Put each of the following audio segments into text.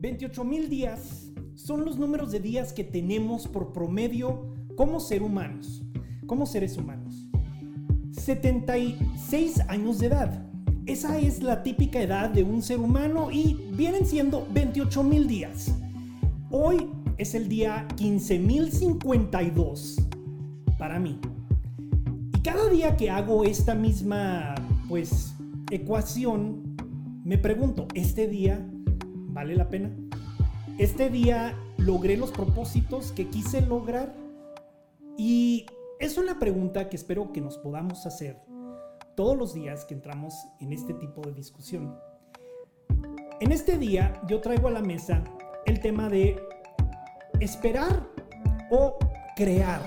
28 mil días son los números de días que tenemos por promedio como ser humanos, como seres humanos. 76 años de edad. Esa es la típica edad de un ser humano y vienen siendo 28 mil días. Hoy es el día 15.052 para mí. Y cada día que hago esta misma, pues, ecuación, me pregunto, ¿este día vale la pena? ¿Este día logré los propósitos que quise lograr? Y es una pregunta que espero que nos podamos hacer todos los días que entramos en este tipo de discusión. En este día yo traigo a la mesa el tema de esperar o crear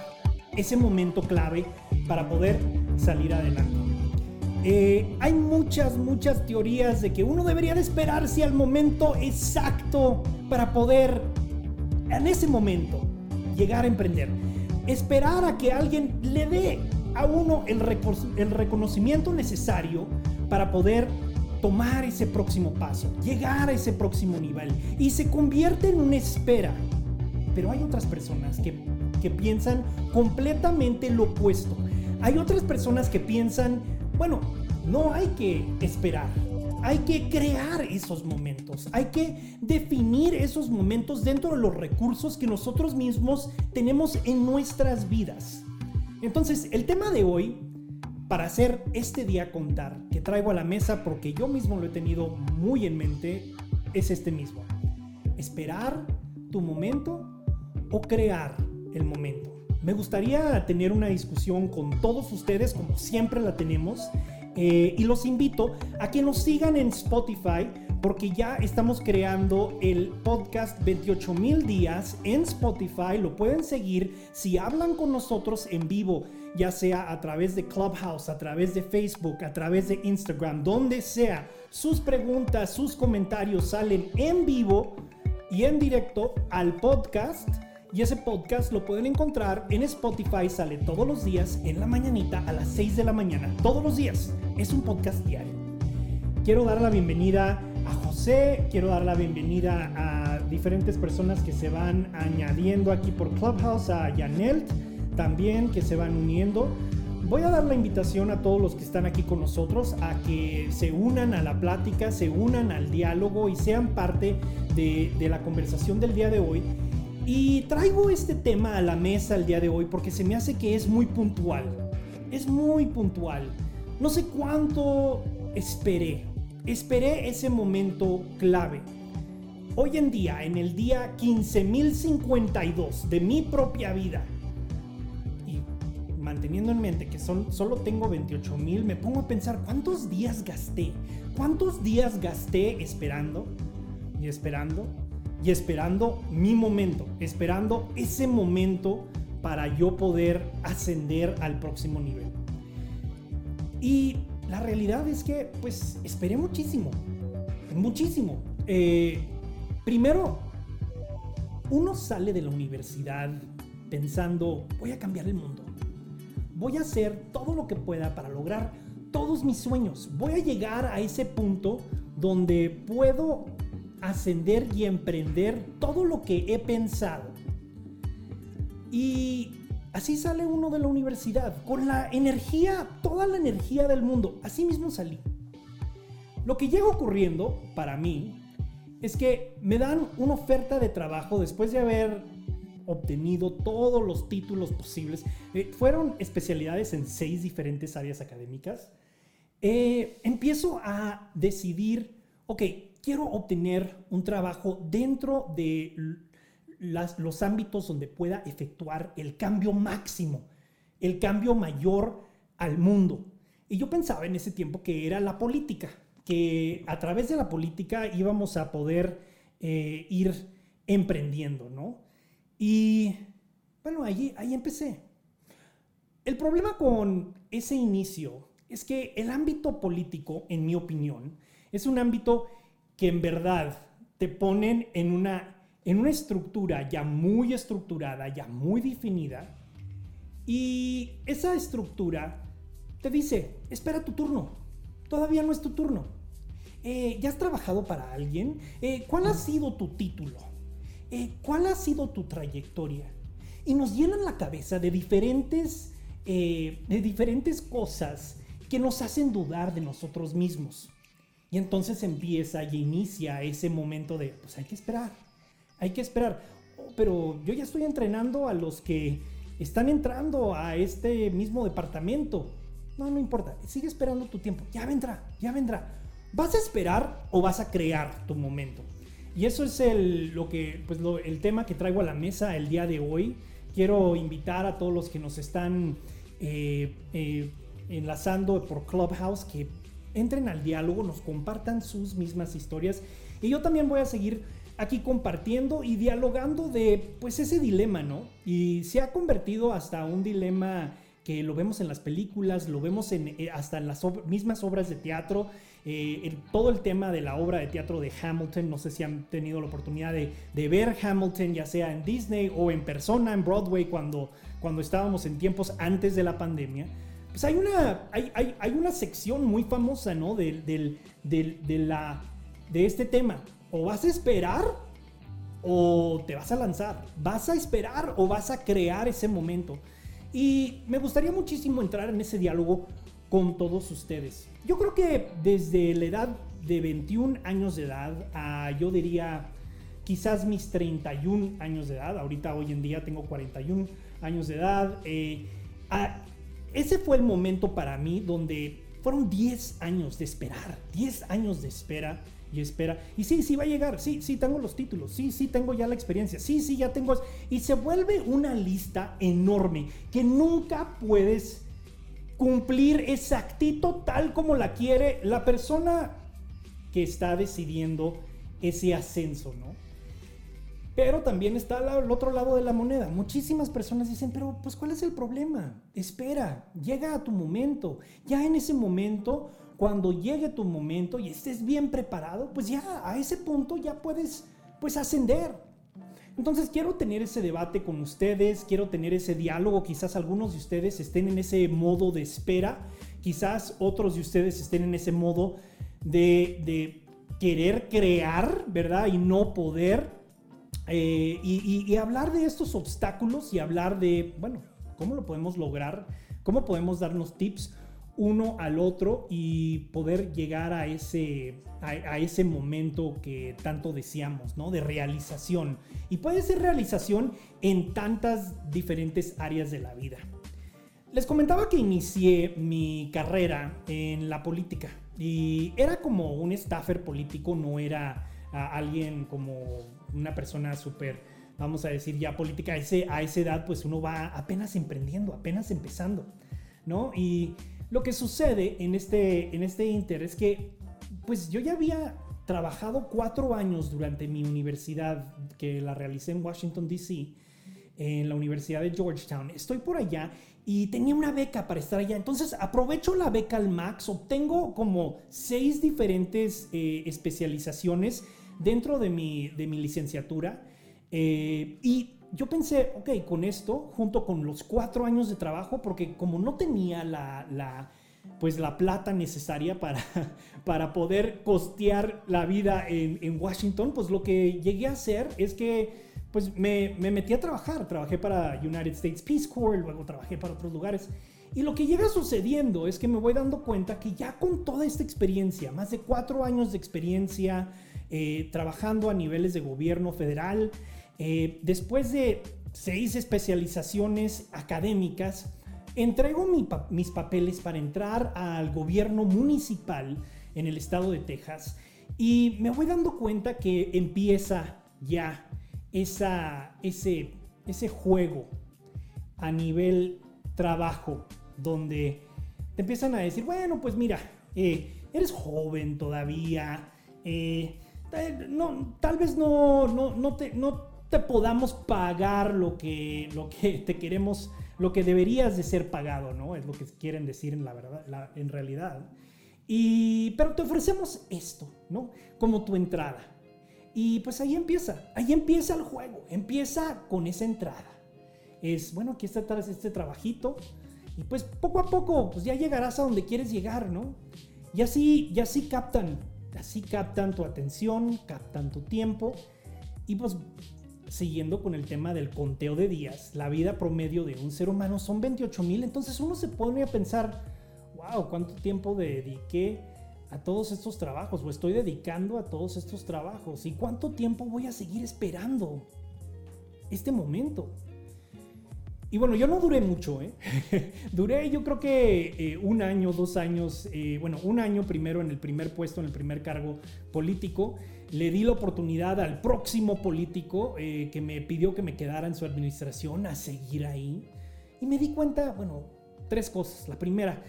ese momento clave para poder salir adelante. Eh, hay muchas, muchas teorías de que uno debería de esperarse al momento exacto para poder, en ese momento, llegar a emprender. Esperar a que alguien le dé a uno el, el reconocimiento necesario para poder tomar ese próximo paso, llegar a ese próximo nivel y se convierte en una espera. Pero hay otras personas que, que piensan completamente lo opuesto. Hay otras personas que piensan, bueno, no hay que esperar. Hay que crear esos momentos, hay que definir esos momentos dentro de los recursos que nosotros mismos tenemos en nuestras vidas. Entonces, el tema de hoy, para hacer este día contar, que traigo a la mesa porque yo mismo lo he tenido muy en mente, es este mismo. Esperar tu momento o crear el momento. Me gustaría tener una discusión con todos ustedes, como siempre la tenemos, eh, y los invito a que nos sigan en Spotify porque ya estamos creando el podcast 28 mil días en Spotify. Lo pueden seguir si hablan con nosotros en vivo, ya sea a través de Clubhouse, a través de Facebook, a través de Instagram, donde sea. Sus preguntas, sus comentarios salen en vivo y en directo al podcast y ese podcast lo pueden encontrar en Spotify, sale todos los días en la mañanita a las 6 de la mañana. Todos los días. Es un podcast diario. Quiero dar la bienvenida a José, quiero dar la bienvenida a diferentes personas que se van añadiendo aquí por Clubhouse, a Yanelt también que se van uniendo. Voy a dar la invitación a todos los que están aquí con nosotros a que se unan a la plática, se unan al diálogo y sean parte de, de la conversación del día de hoy. Y traigo este tema a la mesa el día de hoy porque se me hace que es muy puntual. Es muy puntual. No sé cuánto esperé. Esperé ese momento clave. Hoy en día, en el día 15.052 de mi propia vida, y manteniendo en mente que son, solo tengo 28.000, me pongo a pensar cuántos días gasté. ¿Cuántos días gasté esperando? Y esperando y esperando mi momento, esperando ese momento para yo poder ascender al próximo nivel. Y la realidad es que, pues, esperé muchísimo, muchísimo. Eh, primero, uno sale de la universidad pensando, voy a cambiar el mundo, voy a hacer todo lo que pueda para lograr todos mis sueños, voy a llegar a ese punto donde puedo ascender y emprender todo lo que he pensado. Y así sale uno de la universidad, con la energía, toda la energía del mundo. Así mismo salí. Lo que llega ocurriendo para mí es que me dan una oferta de trabajo después de haber obtenido todos los títulos posibles. Eh, fueron especialidades en seis diferentes áreas académicas. Eh, empiezo a decidir, ok, quiero obtener un trabajo dentro de los ámbitos donde pueda efectuar el cambio máximo, el cambio mayor al mundo. Y yo pensaba en ese tiempo que era la política, que a través de la política íbamos a poder eh, ir emprendiendo, ¿no? Y bueno, ahí, ahí empecé. El problema con ese inicio es que el ámbito político, en mi opinión, es un ámbito que en verdad te ponen en una, en una estructura ya muy estructurada, ya muy definida, y esa estructura te dice, espera tu turno, todavía no es tu turno. Eh, ¿Ya has trabajado para alguien? Eh, ¿Cuál ha sido tu título? Eh, ¿Cuál ha sido tu trayectoria? Y nos llenan la cabeza de diferentes, de diferentes cosas que nos hacen dudar de nosotros mismos. Y entonces empieza y inicia ese momento de, pues hay que esperar, hay que esperar. Oh, pero yo ya estoy entrenando a los que están entrando a este mismo departamento. No, no importa, sigue esperando tu tiempo, ya vendrá, ya vendrá. ¿Vas a esperar o vas a crear tu momento? Y eso es el, lo que, pues el tema que traigo a la mesa el día de hoy. Quiero invitar a todos los que nos están eh, eh, enlazando por Clubhouse que entren al diálogo, nos compartan sus mismas historias. Y yo también voy a seguir aquí compartiendo y dialogando de pues ese dilema, ¿no? Y se ha convertido hasta un dilema que lo vemos en las películas, lo vemos en, eh, hasta en las mismas obras de teatro. Eh, todo el tema de la obra de teatro de Hamilton, no sé si han tenido la oportunidad de, ver Hamilton, ya sea en Disney o en persona en Broadway cuando, cuando estábamos en tiempos antes de la pandemia. Pues hay una, hay, hay, hay una sección muy famosa, ¿no? Del, del, de, la, de este tema. O vas a esperar o te vas a lanzar. Vas a esperar o vas a crear ese momento. Y me gustaría muchísimo entrar en ese diálogo con todos ustedes. Yo creo que desde la edad de 21 años de edad a yo diría quizás mis 31 años de edad, ahorita hoy en día tengo 41 años de edad, eh, ese fue el momento para mí donde fueron 10 años de esperar, 10 años de espera y espera. Y sí, sí va a llegar, sí, sí tengo los títulos, sí, sí tengo ya la experiencia, sí, sí ya tengo... Y se vuelve una lista enorme que nunca puedes cumplir exactito tal como la quiere la persona que está decidiendo ese ascenso, ¿no? Pero también está el otro lado de la moneda. Muchísimas personas dicen, pero pues ¿cuál es el problema? Espera, llega a tu momento. Ya en ese momento cuando llegue tu momento y estés bien preparado, pues ya a ese punto ya puedes pues ascender. Entonces quiero tener ese debate con ustedes, quiero tener ese diálogo, quizás algunos de ustedes estén en ese modo de espera, quizás otros de ustedes estén en ese modo de, querer crear, ¿verdad? Y no poder. Eh, y hablar de estos obstáculos y hablar de, bueno, ¿cómo lo podemos lograr? ¿Cómo podemos darnos tips? uno al otro y poder llegar a ese, a, ese momento que tanto deseamos, ¿no? De realización. Y puede ser realización en tantas diferentes áreas de la vida. Les comentaba que inicié mi carrera en la política y era como un staffer político, no era alguien como una persona súper, vamos a decir, ya política. A, ese, a esa edad pues uno va apenas emprendiendo, apenas empezando, ¿no? Y lo que sucede en este, en este Inter es que, pues yo ya había trabajado cuatro años durante mi universidad, que la realicé en Washington, D.C., en la Universidad de Georgetown. Estoy por allá y tenía una beca para estar allá. Entonces aprovecho la beca al max, obtengo como seis diferentes eh, especializaciones dentro de mi, de mi licenciatura. Eh, y yo pensé, ok, con esto, junto con los cuatro años de trabajo, porque como no tenía la, pues la plata necesaria para, para poder costear la vida en, Washington, pues lo que llegué a hacer es que pues me, me, metí a trabajar. Trabajé para United States Peace Corps, luego trabajé para otros lugares. Y lo que llega sucediendo es que me voy dando cuenta que ya con toda esta experiencia, más de cuatro años de experiencia, eh, trabajando a niveles de gobierno federal, eh, después de seis especializaciones académicas, entrego mis papeles para entrar al gobierno municipal en el estado de Texas y me voy dando cuenta que empieza ya ese, ese juego a nivel trabajo donde te empiezan a decir, bueno, pues mira, eh, eres joven todavía, eh, no, tal vez no, no, no, te, no te podamos pagar lo que, lo que te queremos, lo que deberías de ser pagado, ¿no? Es lo que quieren decir en la verdad, en realidad. Y, pero te ofrecemos esto, ¿no? Como tu entrada. Y pues ahí empieza, ahí empieza el juego, empieza con esa entrada. Es, bueno, aquí está este trabajito y pues poco a poco pues ya llegarás a donde quieres llegar, ¿no? Y así, y así captan así captan tu atención, captan tu tiempo y pues siguiendo con el tema del conteo de días, la vida promedio de un ser humano son 28 mil, entonces uno se pone a pensar, wow, ¿cuánto tiempo dediqué a todos estos trabajos o estoy dedicando a todos estos trabajos? ¿Y cuánto tiempo voy a seguir esperando este momento? Y bueno, yo no duré mucho, ¿eh? duré yo creo que eh, un año, dos años, eh, bueno, un año primero en el primer puesto, en el primer cargo político. Le di la oportunidad al próximo político eh, que me pidió que me quedara en su administración a seguir ahí. Y me di cuenta, bueno, tres cosas. La primera,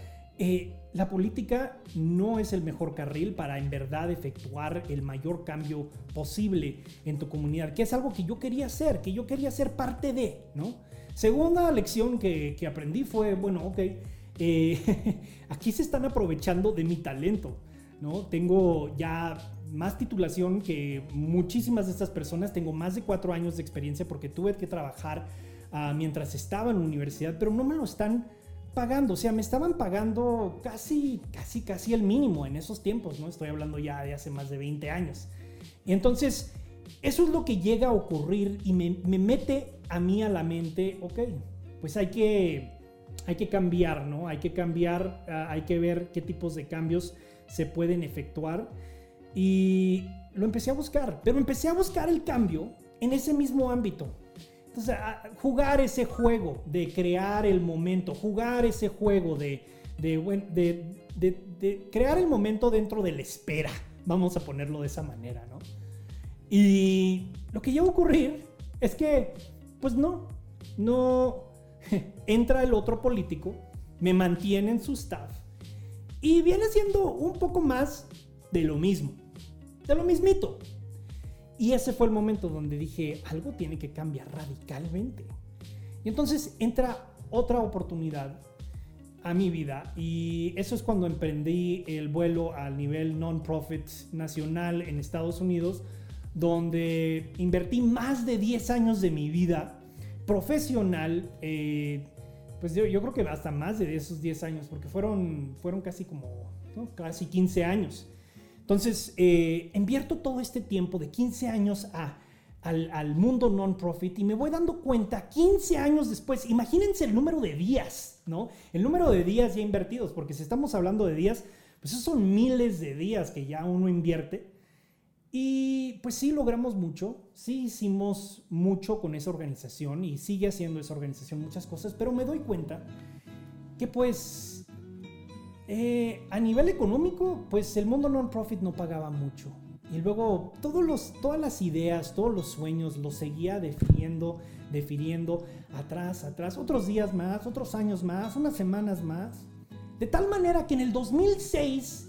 la política no es el mejor carril para en verdad efectuar el mayor cambio posible en tu comunidad, que es algo que yo quería hacer, que yo quería ser parte de, ¿no? Segunda lección que, aprendí fue, bueno, ok, eh, aquí se están aprovechando de mi talento, ¿no? Tengo ya más titulación que muchísimas de estas personas, tengo más de cuatro años de experiencia porque tuve que trabajar ah, mientras estaba en universidad, pero no me lo están pagando, o sea, me estaban pagando casi, casi, casi el mínimo en esos tiempos, ¿no? Estoy hablando ya de hace más de 20 años. Y entonces, eso es lo que llega a ocurrir y me, me mete a mí a la mente, ok, pues hay que, hay que cambiar, ¿no? Hay que cambiar, ah, hay que ver qué tipos de cambios se pueden efectuar. Y lo empecé a buscar, pero empecé a buscar el cambio en ese mismo ámbito. Entonces, jugar ese juego de crear el momento, jugar ese juego de, de, de, de crear el momento dentro de la espera, vamos a ponerlo de esa manera, ¿no? Y lo que llega a ocurrir es que pues no, no entra el otro político, me mantiene en su staff y viene siendo un poco más de lo mismo, de lo mismito. Y ese fue el momento donde dije, algo tiene que cambiar radicalmente. Y entonces entra otra oportunidad a mi vida y eso es cuando emprendí el vuelo al nivel non-profit nacional en Estados Unidos donde invertí más de 10 años de mi vida profesional, eh, pues yo, creo que hasta más de esos 10 años, porque fueron, fueron casi como, casi 15 años. Entonces, eh, invierto todo este tiempo de 15 años al, mundo non-profit y me voy dando cuenta 15 años después, imagínense el número de días, ¿no? El número de días ya invertidos, porque si estamos hablando de días, pues esos son miles de días que ya uno invierte y pues sí logramos mucho, sí hicimos mucho con esa organización y sigue haciendo esa organización muchas cosas, pero me doy cuenta que pues eh, a nivel económico, pues el mundo non-profit no pagaba mucho. Y luego todos los, todas las ideas, todos los sueños los seguía definiendo, definiendo, atrás, atrás, otros días más, otros años más, unas semanas más. De tal manera que en el 2006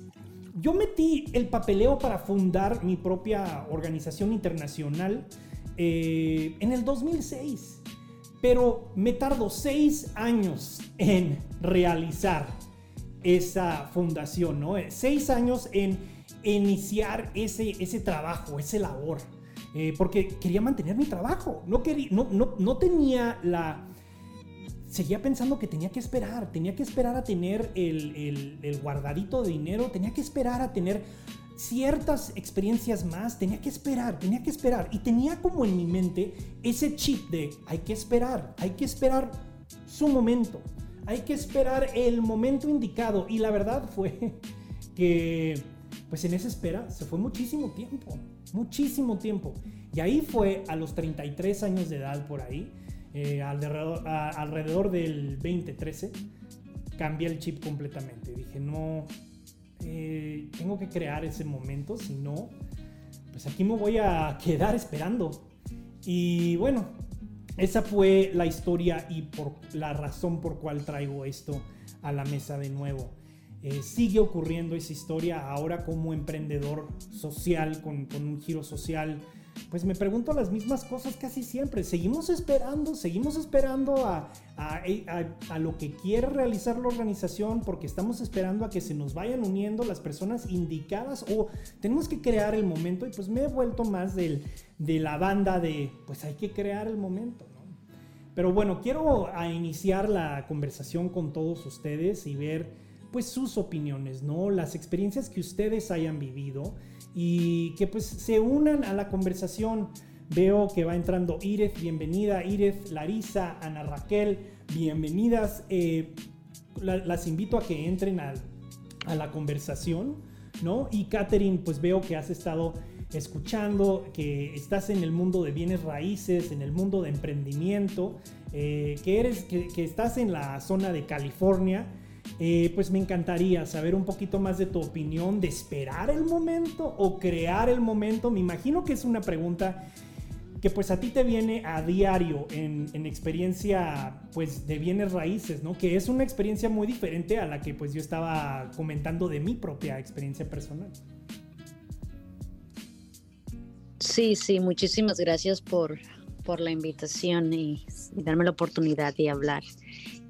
yo metí el papeleo para fundar mi propia organización internacional eh, en el 2006, pero me tardó seis años en realizar esa fundación, ¿no? Seis años en iniciar ese, ese trabajo, ese labor, eh, porque quería mantener mi trabajo, no, no, no, no tenía la seguía pensando que tenía que esperar, tenía que esperar a tener el, guardadito de dinero, tenía que esperar a tener ciertas experiencias más, tenía que esperar, tenía que esperar. Y tenía como en mi mente ese chip de hay que esperar, hay que esperar su momento, hay que esperar el momento indicado. Y la verdad fue que, pues en esa espera se fue muchísimo tiempo, muchísimo tiempo. Y ahí fue a los 33 años de edad por ahí eh, alrededor, alrededor, del 2013, cambié el chip completamente. Dije, no, eh, tengo que crear ese momento, si no, pues aquí me voy a quedar esperando. Y bueno, esa fue la historia y por la razón por cual traigo esto a la mesa de nuevo. Eh, sigue ocurriendo esa historia ahora como emprendedor social, con, con un giro social pues me pregunto las mismas cosas casi siempre. Seguimos esperando, seguimos esperando a, lo que quiere realizar la organización porque estamos esperando a que se nos vayan uniendo las personas indicadas o tenemos que crear el momento y pues me he vuelto más de la banda de pues hay que crear el momento. Pero bueno, quiero iniciar la conversación con todos ustedes y ver pues sus opiniones, ¿no? Las experiencias que ustedes hayan vivido y que pues se unan a la conversación. Veo que va entrando Ireth, bienvenida. Ireth, Larisa, Ana Raquel, bienvenidas. Eh, las invito a que entren a, a la conversación, ¿no? Y Catherine, pues veo que has estado escuchando, que estás en el mundo de bienes raíces, en el mundo de emprendimiento, eh, que, eres, que, estás en la zona de California. Eh, pues me encantaría saber un poquito más de tu opinión de esperar el momento o crear el momento. Me imagino que es una pregunta que pues a ti te viene a diario en, en, experiencia pues de bienes raíces, ¿no? Que es una experiencia muy diferente a la que pues yo estaba comentando de mi propia experiencia personal. Sí, sí, muchísimas gracias por, por la invitación y, darme la oportunidad de hablar.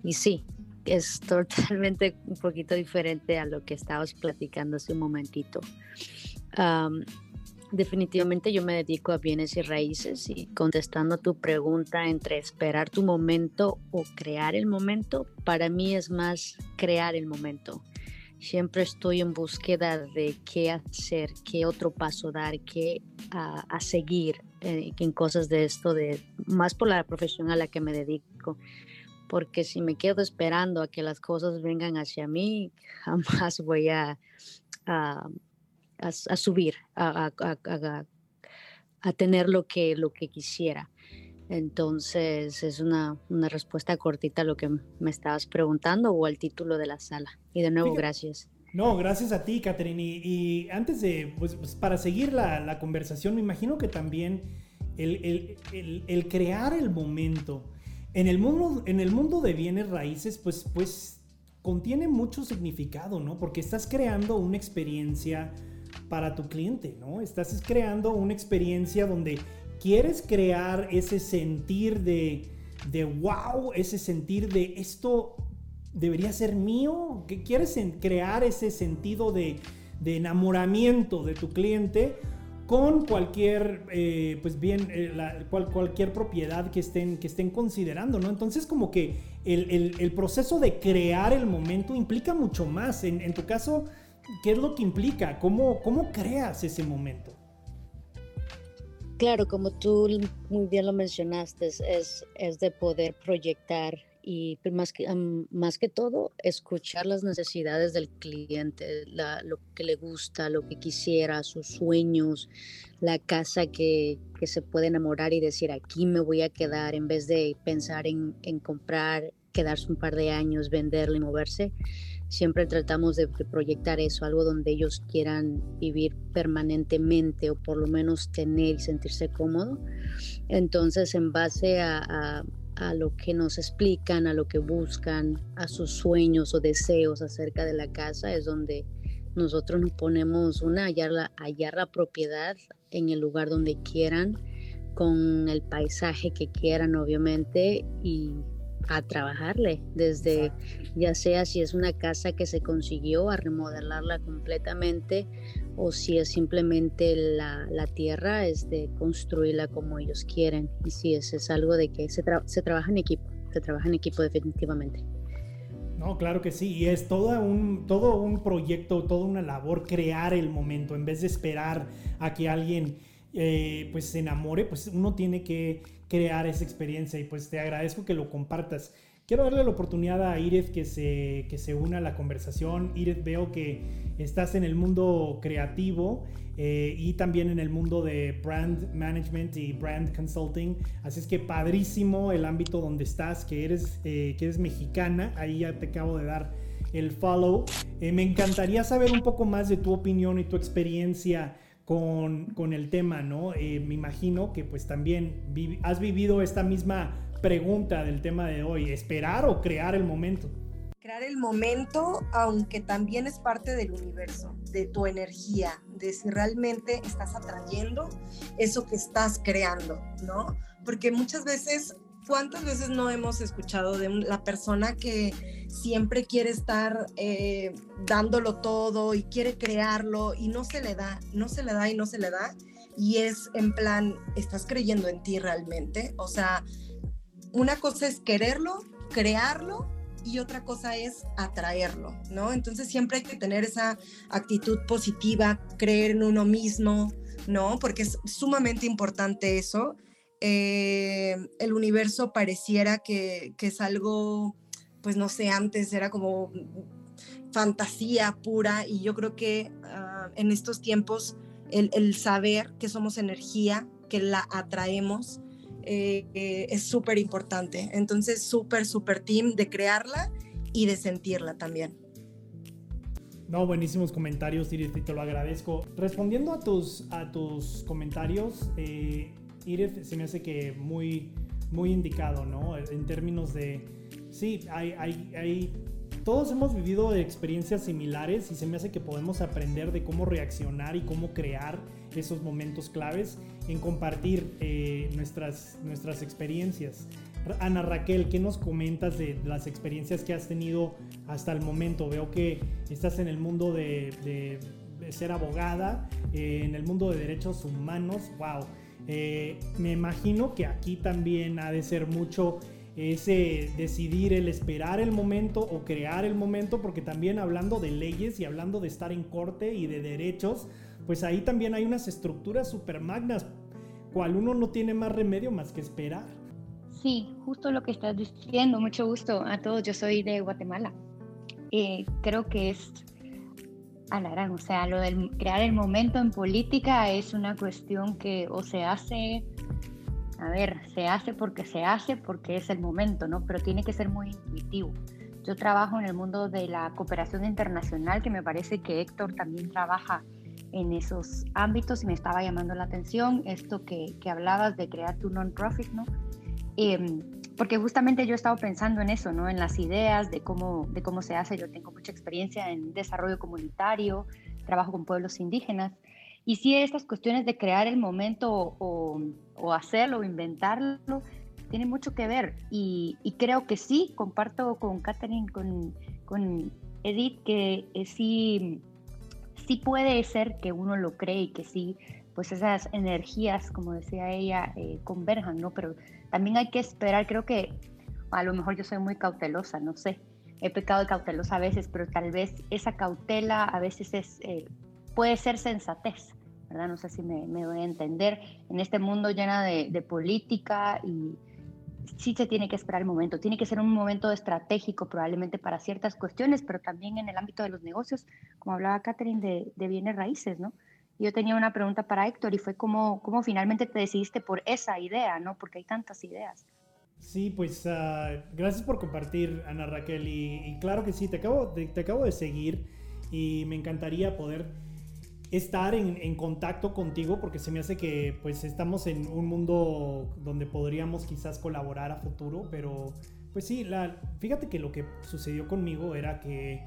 Y sí, es totalmente un poquito diferente a lo que estabas platicando hace un momentito. definitivamente yo me dedico a bienes y raíces y contestando tu pregunta entre esperar tu momento o crear el momento, para mí es más crear el momento siempre estoy en búsqueda de qué hacer, qué otro paso dar, qué a, seguir eh, en cosas de esto, de más por la profesión a la que me dedico. Porque si me quedo esperando a que las cosas vengan hacia mí, jamás voy a, a, a subir, a, tener lo que, lo que quisiera. Entonces es una, una, respuesta cortita a lo que me estabas preguntando o al título de la sala. Y de nuevo, gracias. No, gracias a ti, Catherine. Y, antes de, pues, pues para seguir la, la, conversación, me imagino que también el, el, el, crear el momento en el mundo, en el mundo de bienes raíces, pues, pues contiene mucho significado, ¿no? Porque estás creando una experiencia para tu cliente, ¿no? Estás creando una experiencia donde quieres crear ese sentir de, de wow, ese sentir de esto debería ser mío, que quieres crear ese sentido de, de enamoramiento de tu cliente con cualquier, eh, pues bien, eh, cualquier propiedad que estén, que estén considerando, ¿no? Entonces como que el, el, proceso de crear el momento implica mucho más. En, en, tu caso, ¿qué es lo que implica? ¿Cómo, cómo creas ese momento? Claro, como tú muy bien lo mencionaste, es, es de poder proyectar y más que, más que todo escuchar las necesidades del cliente, lo que le gusta, lo que quisiera, sus sueños, la casa que, que, se puede enamorar y decir aquí me voy a quedar en vez de pensar en, en comprar, quedarse un par de años, venderlo y moverse siempre tratamos de, proyectar eso, algo donde ellos quieran vivir permanentemente o por lo menos tener y sentirse cómodo. Entonces, en base a, a, lo que nos explican, a lo que buscan, a sus sueños o deseos acerca de la casa, es donde nosotros nos ponemos una, hallar la, hallar la propiedad en el lugar donde quieran, con el paisaje que quieran, obviamente, y a trabajarle, desde ya sea si es una casa que se consiguió, a remodelarla completamente, o si es simplemente la, la tierra, es de construirla como ellos quieren. Y si es, es algo de que se, se trabaja en equipo, se trabaja en equipo definitivamente. No, claro que sí, y es todo un, todo un proyecto, toda una labor crear el momento, en vez de esperar a que alguien eh, pues se enamore, pues uno tiene que crear esa experiencia y pues te agradezco que lo compartas. Quiero darle la oportunidad a Ired que se, que se una a la conversación. Ired, veo que estás en el mundo creativo eh, y también en el mundo de brand management y brand consulting. Así es que padrísimo el ámbito donde estás, que eres, eh, que eres mexicana. Ahí ya te acabo de dar el follow. Eh, me encantaría saber un poco más de tu opinión y tu experiencia con, con el tema, ¿no? Me imagino que pues también has vivido esta misma pregunta del tema de hoy, esperar o crear el momento. Crear el momento, aunque también es parte del universo, de tu energía, de si realmente estás atrayendo eso que estás creando, ¿no? Porque muchas veces ¿Cuántas veces no hemos escuchado de la persona que siempre quiere estar eh, dándolo todo y quiere crearlo y no se le da, no se le da y no se le da? Y es en plan, ¿estás creyendo en ti realmente? O sea, una cosa es quererlo, crearlo y otra cosa es atraerlo, ¿no? Entonces siempre hay que tener esa actitud positiva, creer en uno mismo, ¿no? Porque es sumamente importante eso. Eh, el universo pareciera que, es algo, pues no sé, antes era como fantasía pura y yo creo que ah, en estos tiempos el, saber que somos energía, que la atraemos, eh, eh, es súper importante. Entonces, súper, súper team de crearla y de sentirla también. No, buenísimos comentarios, Iris, te lo agradezco. Respondiendo a tus, a tus comentarios, eh, se me hace que muy, muy indicado, ¿no? En términos de, sí, hay, hay, hay, todos hemos vivido experiencias similares y se me hace que podemos aprender de cómo reaccionar y cómo crear esos momentos claves en compartir eh, nuestras, nuestras experiencias. Ana Raquel, ¿qué nos comentas de las experiencias que has tenido hasta el momento? Veo que estás en el mundo de, ser abogada, eh, en el mundo de derechos humanos. ¡Wow! Eh, me imagino que aquí también ha de ser mucho ese decidir el esperar el momento o crear el momento, porque también hablando de leyes y hablando de estar en corte y de derechos, pues ahí también hay unas estructuras super magnas, cual uno no tiene más remedio más que esperar. Sí, justo lo que estás diciendo. Mucho gusto a todos. Yo soy de Guatemala. Eh, creo que es a la gran, o sea, lo de crear el momento en política es una cuestión que o se hace, a ver, se hace porque se hace, porque es el momento, ¿no? Pero tiene que ser muy intuitivo. Yo trabajo en el mundo de la cooperación internacional, que me parece que Héctor también trabaja en esos ámbitos y me estaba llamando la atención esto que, que hablabas de crear tu non-profit, ¿no? Em, porque justamente yo he estado pensando en eso, ¿no? En las ideas de cómo, de cómo se hace. Yo tengo mucha experiencia en desarrollo comunitario, trabajo con pueblos indígenas. Y sí, estas cuestiones de crear el momento o, o hacerlo o inventarlo, tiene mucho que ver. Y, creo que sí, comparto con Catherine, con, con Edith, que eh, sí, sí puede ser que uno lo cree y que sí, pues esas energías, como decía ella, eh, converjan, ¿no? Pero también hay que esperar, creo que a lo mejor yo soy muy cautelosa, no sé, he pecado de cautelosa a veces, pero tal vez esa cautela a veces es, eh, puede ser sensatez, ¿verdad? No sé si me, me voy a entender, en este mundo lleno de, de, política y sí se tiene que esperar el momento, tiene que ser un momento estratégico probablemente para ciertas cuestiones, pero también en el ámbito de los negocios, como hablaba Catherine, de, de bienes raíces, ¿no? Yo tenía una pregunta para Héctor y fue cómo, cómo finalmente te decidiste por esa idea, ¿no? Porque hay tantas ideas. Sí, pues ah, gracias por compartir, Ana Raquel. Y, claro que sí, te acabo, te acabo de seguir y me encantaría poder estar en, contacto contigo porque se me hace que pues estamos en un mundo donde podríamos quizás colaborar a futuro, pero pues sí, la, fíjate que lo que sucedió conmigo era que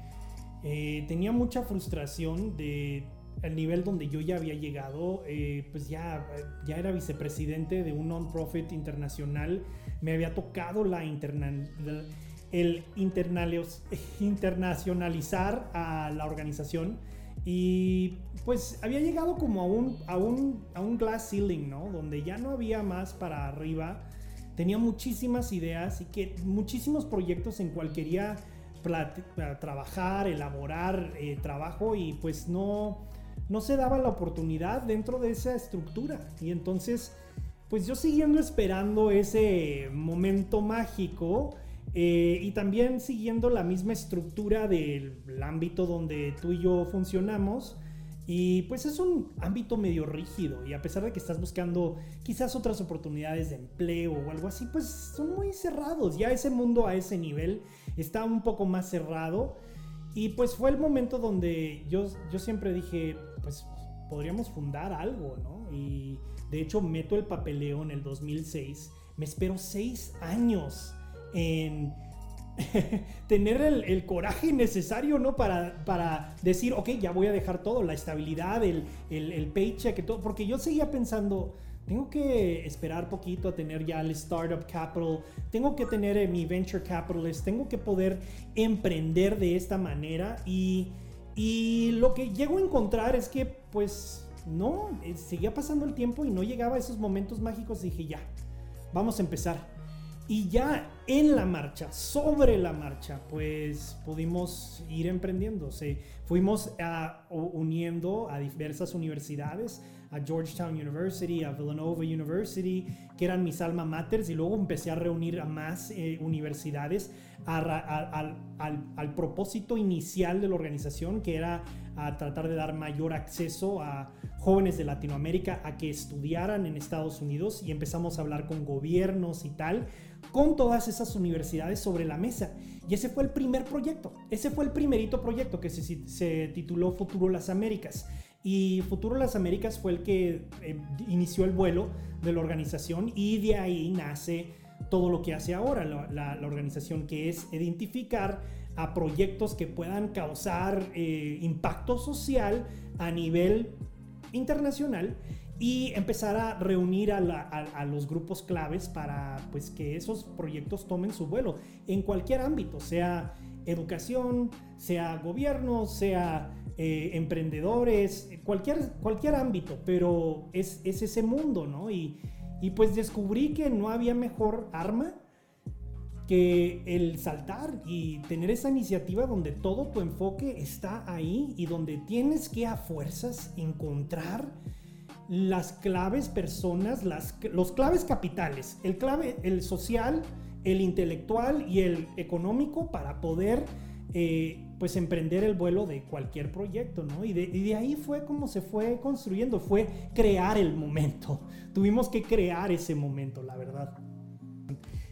eh, tenía mucha frustración de el nivel donde yo ya había llegado, eh, pues ya, ya era vicepresidente de un non-profit internacional, me había tocado la el internacionalizar a la organización y pues había llegado como a un, a un, a un glass ceiling, ¿no? Donde ya no había más para arriba, tenía muchísimas ideas y que muchísimos proyectos en cual quería trabajar, elaborar eh, trabajo y pues no no se daba la oportunidad dentro de esa estructura. Y entonces, pues yo siguiendo esperando ese momento mágico eh, y también siguiendo la misma estructura del ámbito donde tú y yo funcionamos. Y pues es un ámbito medio rígido y a pesar de que estás buscando quizás otras oportunidades de empleo o algo así, pues son muy cerrados. Ya ese mundo a ese nivel está un poco más cerrado. Y pues fue el momento donde yo, yo siempre dije, pues podríamos fundar algo, ¿no? Y de hecho meto el papeleo en el 2006, me espero seis años en tener el, coraje necesario, ¿no? Para, para decir, ok, ya voy a dejar todo, la estabilidad, el, el, el paycheck, todo, porque yo seguía pensando, tengo que esperar poquito a tener ya el startup capital, tengo que tener eh, mi venture capitalist, tengo que poder emprender de esta manera y y lo que llego a encontrar es que, pues, no, seguía pasando el tiempo y no llegaba a esos momentos mágicos. Dije, ya, vamos a empezar. Y ya en la marcha, sobre la marcha, pues pudimos ir emprendiendo. fuimos a, uniendo a diversas universidades, a Georgetown University, a Villanova University, que eran mis alma maters, y luego empecé a reunir a más eh, universidades al, al, propósito inicial de la organización, que era a tratar de dar mayor acceso a jóvenes de Latinoamérica a que estudiaran en Estados Unidos y empezamos a hablar con gobiernos y tal, con todas esas universidades sobre la mesa. Y ese fue el primer proyecto, ese fue el primerito proyecto que se, tituló Futuro Las Américas. Y Futuro Las Américas fue el que eh, inició el vuelo de la organización y de ahí nace todo lo que hace ahora la, la, organización, que es identificar a proyectos que puedan causar eh, impacto social a nivel internacional y empezar a reunir a, los grupos claves para pues, que esos proyectos tomen su vuelo en cualquier ámbito, sea educación, sea gobierno, sea eh, emprendedores, cualquier, cualquier ámbito, pero es, es ese mundo, ¿no? Y, y, pues descubrí que no había mejor arma que el saltar y tener esa iniciativa donde todo tu enfoque está ahí y donde tienes que a fuerzas encontrar las claves personas, las, los claves capitales, el clave, el social, el intelectual y el económico para poder eh, pues emprender el vuelo de cualquier proyecto, ¿no? Y de, ahí fue como se fue construyendo, fue crear el momento. Tuvimos que crear ese momento, la verdad.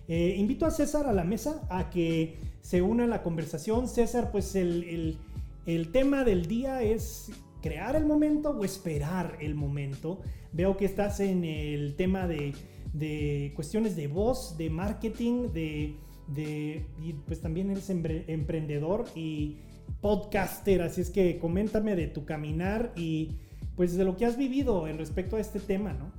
Eh, invito a César a la mesa a que se una a la conversación. César, pues el, el tema del día es crear el momento o esperar el momento. Veo que estás en el tema de, de cuestiones de voz, de marketing, de de, y pues también eres emprendedor y podcaster, así es que coméntame de tu caminar y pues de lo que has vivido en respecto a este tema, ¿no?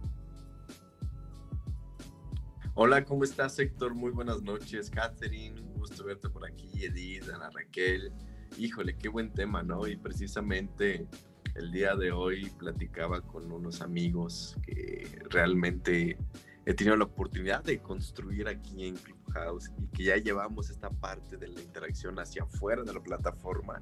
Hola, ¿cómo estás Héctor? Muy buenas noches, Catherine, un gusto verte por aquí, Edith, Ana Raquel. Híjole, qué buen tema, ¿no? Y precisamente el día de hoy platicaba con unos amigos que realmente he tenido la oportunidad de construir aquí en Clubhouse y que ya llevamos esta parte de la interacción hacia afuera de la plataforma.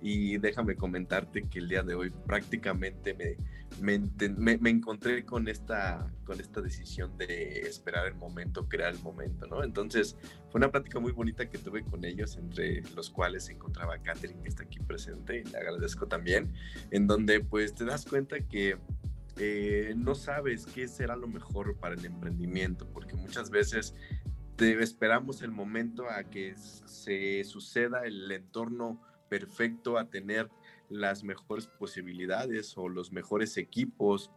Y déjame comentarte que el día de hoy prácticamente me, me, me, encontré con esta, con esta decisión de esperar el momento, crear el momento, ¿no? Entonces fue una plática muy bonita que tuve con ellos, entre los cuales se encontraba Catherine, que está aquí presente, y le agradezco también, en donde pues te das cuenta que eh, no sabes qué será lo mejor para el emprendimiento, porque muchas veces esperamos el momento a que se suceda el entorno perfecto, a tener las mejores posibilidades o los mejores equipos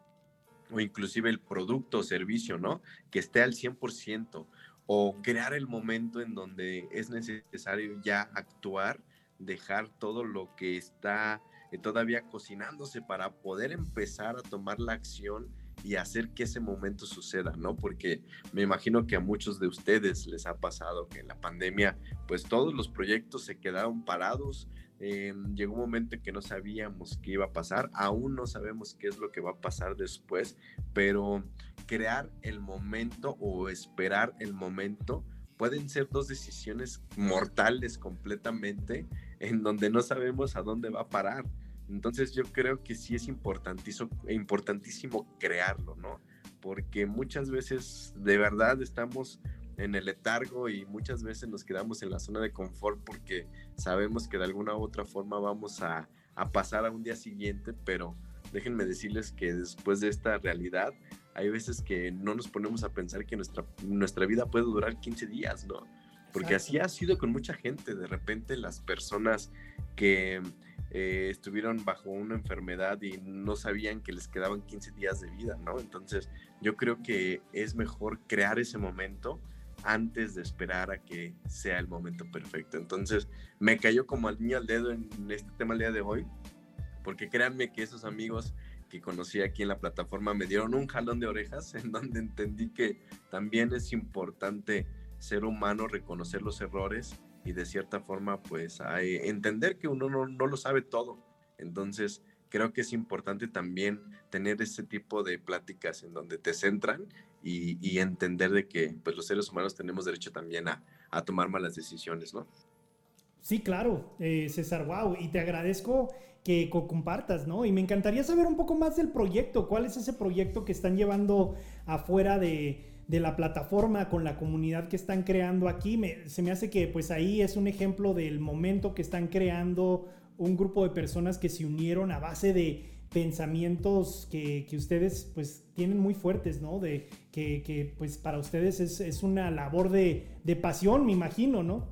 o inclusive el producto o servicio, ¿no? Que esté al 100% o crear el momento en donde es necesario ya actuar, dejar todo lo que está todavía cocinándose para poder empezar a tomar la acción y hacer que ese momento suceda, ¿no? Porque me imagino que a muchos de ustedes les ha pasado que en la pandemia, pues todos los proyectos se quedaron parados. Eh, llegó un momento en que no sabíamos qué iba a pasar, aún no sabemos qué es lo que va a pasar después, pero crear el momento o esperar el momento pueden ser dos decisiones mortales completamente en donde no sabemos a dónde va a parar. Entonces yo creo que sí es importantísimo, importantísimo crearlo, ¿no? Porque muchas veces de verdad estamos en el letargo y muchas veces nos quedamos en la zona de confort porque sabemos que de alguna u otra forma vamos a, a pasar a un día siguiente, pero déjenme decirles que después de esta realidad hay veces que no nos ponemos a pensar que nuestra, nuestra vida puede durar 15 días, ¿no? Porque así ha sido con mucha gente. De repente las personas que eh, estuvieron bajo una enfermedad y no sabían que les quedaban 15 días de vida, ¿no? Entonces yo creo que es mejor crear ese momento antes de esperar a que sea el momento perfecto. Entonces me cayó como al niño al dedo en este tema el día de hoy, porque créanme que esos amigos que conocí aquí en la plataforma me dieron un jalón de orejas en donde entendí que también es importante ser humano, reconocer los errores y de cierta forma pues entender que uno no, lo sabe todo. Entonces creo que es importante también tener ese tipo de pláticas en donde te centran y, entender de que pues, los seres humanos tenemos derecho también a, tomar malas decisiones, ¿no? Sí, claro, eh, César, wow, y te agradezco que compartas, ¿no? Y me encantaría saber un poco más del proyecto, cuál es ese proyecto que están llevando afuera de, de la plataforma con la comunidad que están creando aquí. se me hace que pues ahí es un ejemplo del momento que están creando un grupo de personas que se unieron a base de pensamientos que, ustedes pues tienen muy fuertes, ¿no? De que, pues para ustedes es, una labor de, de, pasión, me imagino, ¿no?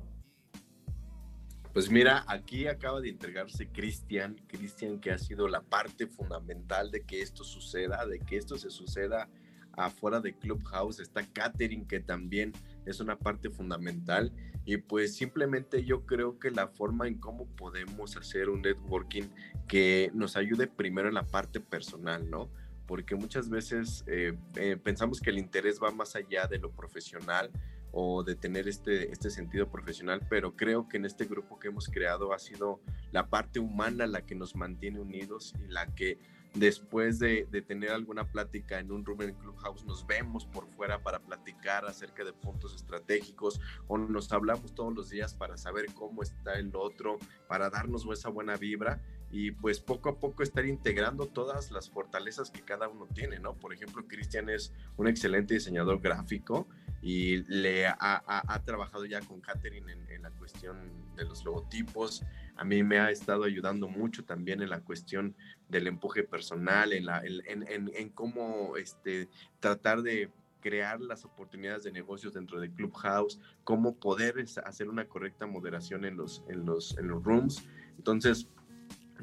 Pues mira, aquí acaba de entregarse Cristian, Cristian que ha sido la parte fundamental de que esto suceda, de que esto se suceda afuera de Clubhouse, está Catering que también es una parte fundamental y pues simplemente yo creo que la forma en cómo podemos hacer un networking que nos ayude primero en la parte personal, ¿no? Porque muchas veces eh, eh, pensamos que el interés va más allá de lo profesional o de tener este, este sentido profesional, pero creo que en este grupo que hemos creado ha sido la parte humana la que nos mantiene unidos y la que después de, tener alguna plática en un room en Clubhouse, nos vemos por fuera para platicar acerca de puntos estratégicos o nos hablamos todos los días para saber cómo está el otro, para darnos esa buena vibra y pues poco a poco estar integrando todas las fortalezas que cada uno tiene, ¿no? Por ejemplo, Cristian es un excelente diseñador gráfico y le ha, trabajado ya con Catherine en, en la cuestión de los logotipos, a mí me ha estado ayudando mucho también en la cuestión del empuje personal, en, la, en, cómo este, tratar de crear las oportunidades de negocios dentro de Clubhouse, cómo poder hacer una correcta moderación en los, en los, en los rooms. Entonces,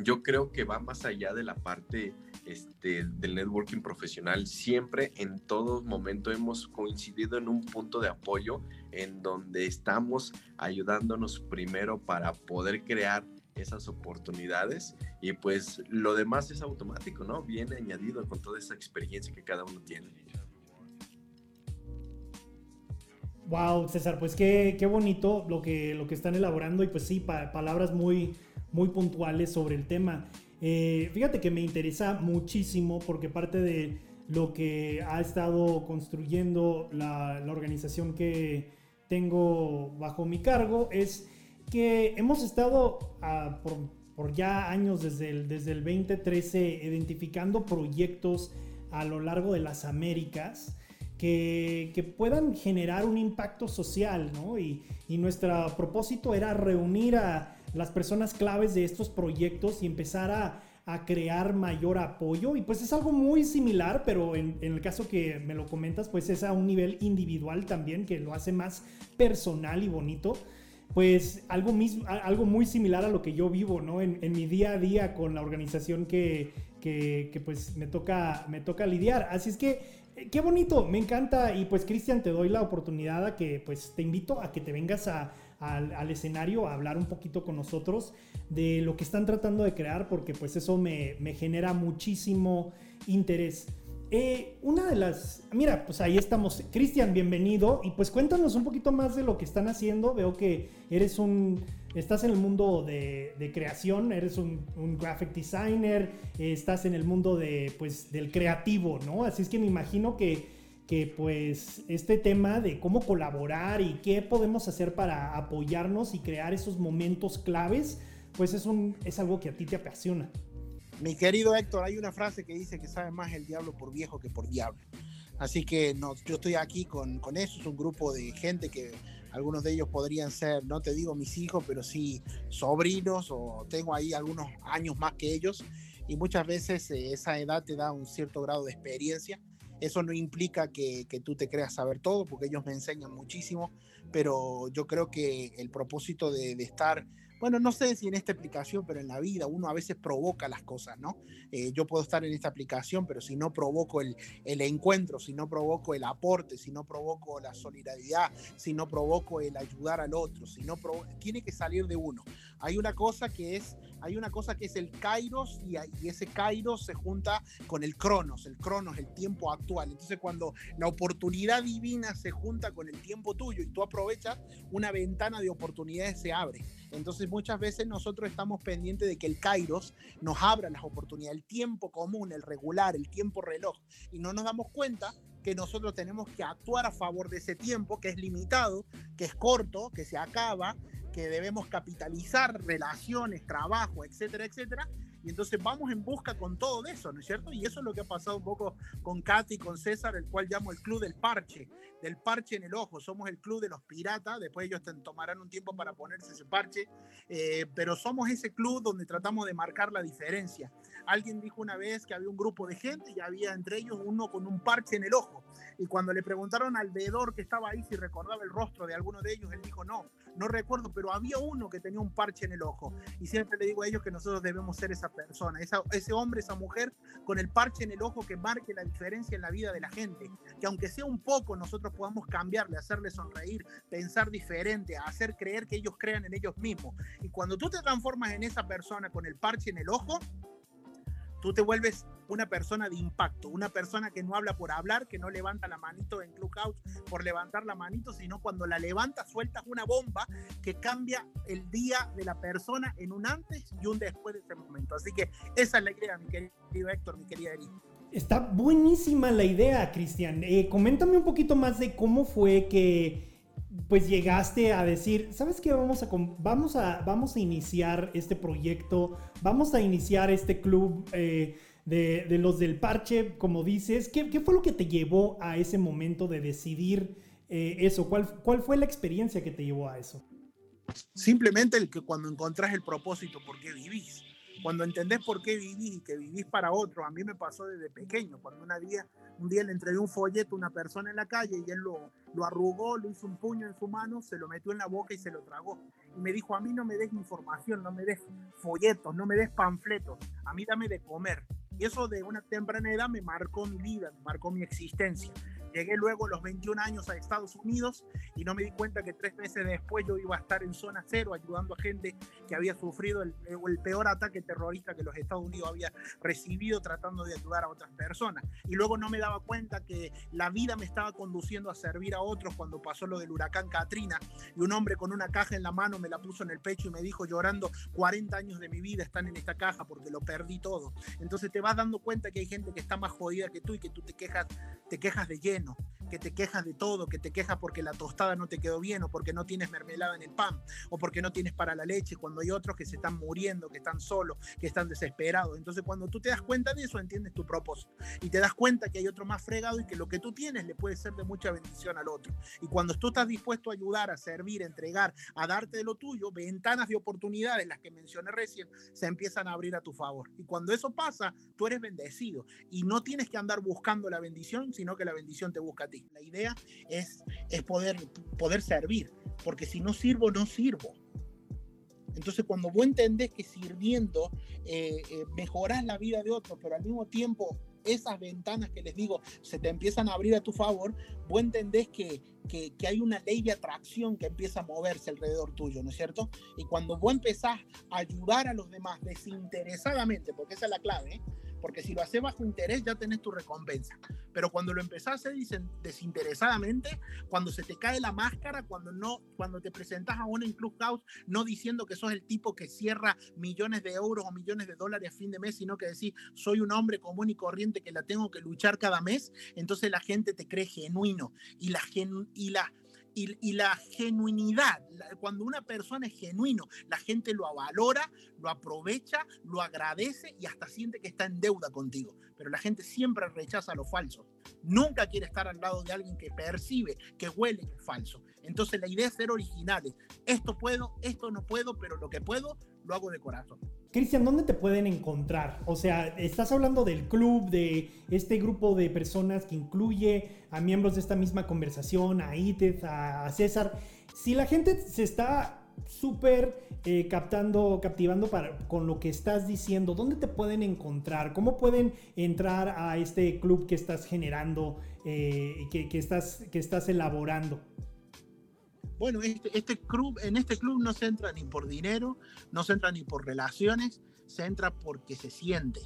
yo creo que va más allá de la parte este, del networking profesional. Siempre, en todo momento, hemos coincidido en un punto de apoyo en donde estamos ayudándonos primero para poder crear esas oportunidades y pues lo demás es automático, ¿no? Viene añadido con toda esa experiencia que cada uno tiene. Wow, César, pues qué, qué bonito lo que, lo que están elaborando y pues sí, palabras muy, muy puntuales sobre el tema. Eh, fíjate que me interesa muchísimo porque parte de lo que ha estado construyendo la, organización que tengo bajo mi cargo es que hemos estado ah, por, ya años desde el, desde el 2013 identificando proyectos a lo largo de las Américas que, puedan generar un impacto social, ¿no? Y, nuestro propósito era reunir a las personas claves de estos proyectos y empezar a, crear mayor apoyo. Y pues es algo muy similar, pero en, el caso que me lo comentas, pues es a un nivel individual también, que lo hace más personal y bonito. Pues algo, mismo, algo muy similar a lo que yo vivo, ¿no? En, mi día a día con la organización que, que, pues me toca, me toca lidiar. Así es que qué bonito, me encanta. Y pues Cristian, te doy la oportunidad a que pues te invito a que te vengas a, al, escenario a hablar un poquito con nosotros de lo que están tratando de crear, porque pues eso me, genera muchísimo interés. Eh, una de las, mira, pues ahí estamos. Cristian, bienvenido. Y pues cuéntanos un poquito más de lo que están haciendo. Veo que eres un, estás en el mundo de, creación, eres un, graphic designer, estás en el mundo de, pues, del creativo, ¿no? Así es que me imagino que que pues este tema de cómo colaborar y qué podemos hacer para apoyarnos y crear esos momentos claves, pues es, un, es algo que a ti te apasiona. Mi querido Héctor, hay una frase que dice que sabe más el diablo por viejo que por diablo. Así que no, yo estoy aquí con, con eso, es un grupo de gente que algunos de ellos podrían ser, no te digo mis hijos, pero sí sobrinos o tengo ahí algunos años más que ellos. Y muchas veces eh, esa edad te da un cierto grado de experiencia. Eso no implica que, tú te creas saber todo, porque ellos me enseñan muchísimo, pero yo creo que el propósito de, de estar bueno, no sé si en esta aplicación, pero en la vida uno a veces provoca las cosas, ¿no? Eh, yo puedo estar en esta aplicación, pero si no provoco el, el, encuentro, si no provoco el aporte, si no provoco la solidaridad, si no provoco el ayudar al otro, si no tiene que salir de uno. Hay una cosa que es hay una cosa que es el kairos y, y, ese kairos se junta con el cronos, el cronos, el tiempo actual. Entonces cuando la oportunidad divina se junta con el tiempo tuyo y tú aprovechas, una ventana de oportunidades se abre. Entonces muchas veces nosotros estamos pendientes de que el kairos nos abra las oportunidades, el tiempo común, el regular, el tiempo reloj, y no nos damos cuenta que nosotros tenemos que actuar a favor de ese tiempo que es limitado, que es corto, que se acaba que debemos capitalizar relaciones, trabajo, etcétera, etcétera, y entonces vamos en busca con todo eso, ¿no es cierto? Y eso es lo que ha pasado un poco con Katy con César, el cual llamo el club del parche, del parche en el ojo. Somos el club de los piratas, después ellos tomarán un tiempo para ponerse ese parche, eh, pero somos ese club donde tratamos de marcar la diferencia. Alguien dijo una vez que había un grupo de gente y había entre ellos uno con un parche en el ojo. Y cuando le preguntaron al veedor que estaba ahí si recordaba el rostro de alguno de ellos, él dijo, no, no recuerdo, pero había uno que tenía un parche en el ojo. Y siempre le digo a ellos que nosotros debemos ser esa persona, ese hombre, esa mujer con el parche en el ojo que marque la diferencia en la vida de la gente. Que aunque sea un poco, nosotros podamos cambiarle, hacerle sonreír, pensar diferente, hacer creer que ellos crean en ellos mismos. Y cuando tú te transformas en esa persona con el parche en el ojo, tú te vuelves una persona de impacto, una persona que no habla por hablar, que no levanta la manito en Clubhouse por levantar la manito, sino cuando la levanta sueltas una bomba que cambia el día de la persona en un antes y un después de ese momento. Así que esa es la idea, mi querido Héctor, mi querida Erika. Está buenísima la idea, Cristian. Eh, coméntame un poquito más de cómo fue que pues llegaste a decir, ¿sabes qué? Vamos a, vamos a, vamos a iniciar este proyecto, vamos a iniciar este club eh, de, los del parche, como dices. ¿Qué, ¿Qué, fue lo que te llevó a ese momento de decidir eh, eso? ¿Cuál, ¿Cuál fue la experiencia que te llevó a eso? Simplemente el que cuando encontrás el propósito por qué vivís cuando entendés por qué vivís y que vivís para otro, a mí me pasó desde pequeño, cuando una día, un día le entregué un folleto a una persona en la calle y él lo, lo arrugó, le hizo un puño en su mano, se lo metió en la boca y se lo tragó. Y me dijo, a mí no me des información, no me des folletos, no me des panfletos, a mí dame de comer. Y eso de una temprana edad me marcó mi vida, me marcó mi existencia. Llegué luego a los 21 años a Estados Unidos y no me di cuenta que tres meses después yo iba a estar en zona cero ayudando a gente que había sufrido el, el peor ataque terrorista que los Estados Unidos había recibido tratando de ayudar a otras personas. Y luego no me daba cuenta que la vida me estaba conduciendo a servir a otros cuando pasó lo del huracán Katrina y un hombre con una caja en la mano me la puso en el pecho y me dijo llorando 40 años de mi vida están en esta caja porque lo perdí todo. Entonces te vas dando cuenta que hay gente que está más jodida que tú y que tú te quejas, te quejas de lleno que te quejas de todo, que te quejas porque la tostada no te quedó bien o porque no tienes mermelada en el pan o porque no tienes para la leche, cuando hay otros que se están muriendo, que están solos, que están desesperados. Entonces cuando tú te das cuenta de eso, entiendes tu propósito y te das cuenta que hay otro más fregado y que lo que tú tienes le puede ser de mucha bendición al otro. Y cuando tú estás dispuesto a ayudar, a servir, a entregar, a darte de lo tuyo, ventanas de oportunidades, las que mencioné recién, se empiezan a abrir a tu favor. Y cuando eso pasa, tú eres bendecido y no tienes que andar buscando la bendición, sino que la bendición te busca a ti. La idea es, es poder, poder servir, porque si no sirvo, no sirvo. Entonces, cuando vos entendés que sirviendo eh, eh, mejoras la vida de otros, pero al mismo tiempo esas ventanas que les digo se te empiezan a abrir a tu favor, vos entendés que, que, que, hay una ley de atracción que empieza a moverse alrededor tuyo, ¿no es cierto? Y cuando vos empezás a ayudar a los demás desinteresadamente, porque esa es la clave, ¿eh? Porque si lo haces bajo interés ya tenés tu recompensa. Pero cuando lo empezás a hacer desinteresadamente, cuando se te cae la máscara, cuando no, cuando te presentas a uno en Clubhouse, no diciendo que sos el tipo que cierra millones de euros o millones de dólares a fin de mes, sino que decís, soy un hombre común y corriente que la tengo que luchar cada mes, entonces la gente te cree genuino y la, y la y, la genuinidad, cuando una persona es genuino, la gente lo valora, lo aprovecha, lo agradece y hasta siente que está en deuda contigo. Pero la gente siempre rechaza lo falso. Nunca quiere estar al lado de alguien que percibe, que huele falso. Entonces la idea es ser originales. Esto puedo, esto no puedo, pero lo que puedo lo hago de corazón. Cristian, ¿dónde te pueden encontrar? O sea, estás hablando del club, de este grupo de personas que incluye a miembros de esta misma conversación, a Ited, a César. Si la gente se está súper eh, captando, captivando para, con lo que estás diciendo, ¿dónde te pueden encontrar? ¿Cómo pueden entrar a este club que estás generando, eh, que, estás, que estás elaborando? Bueno, este, este club, en este club no se entra ni por dinero, no se entra ni por relaciones, se entra porque se siente.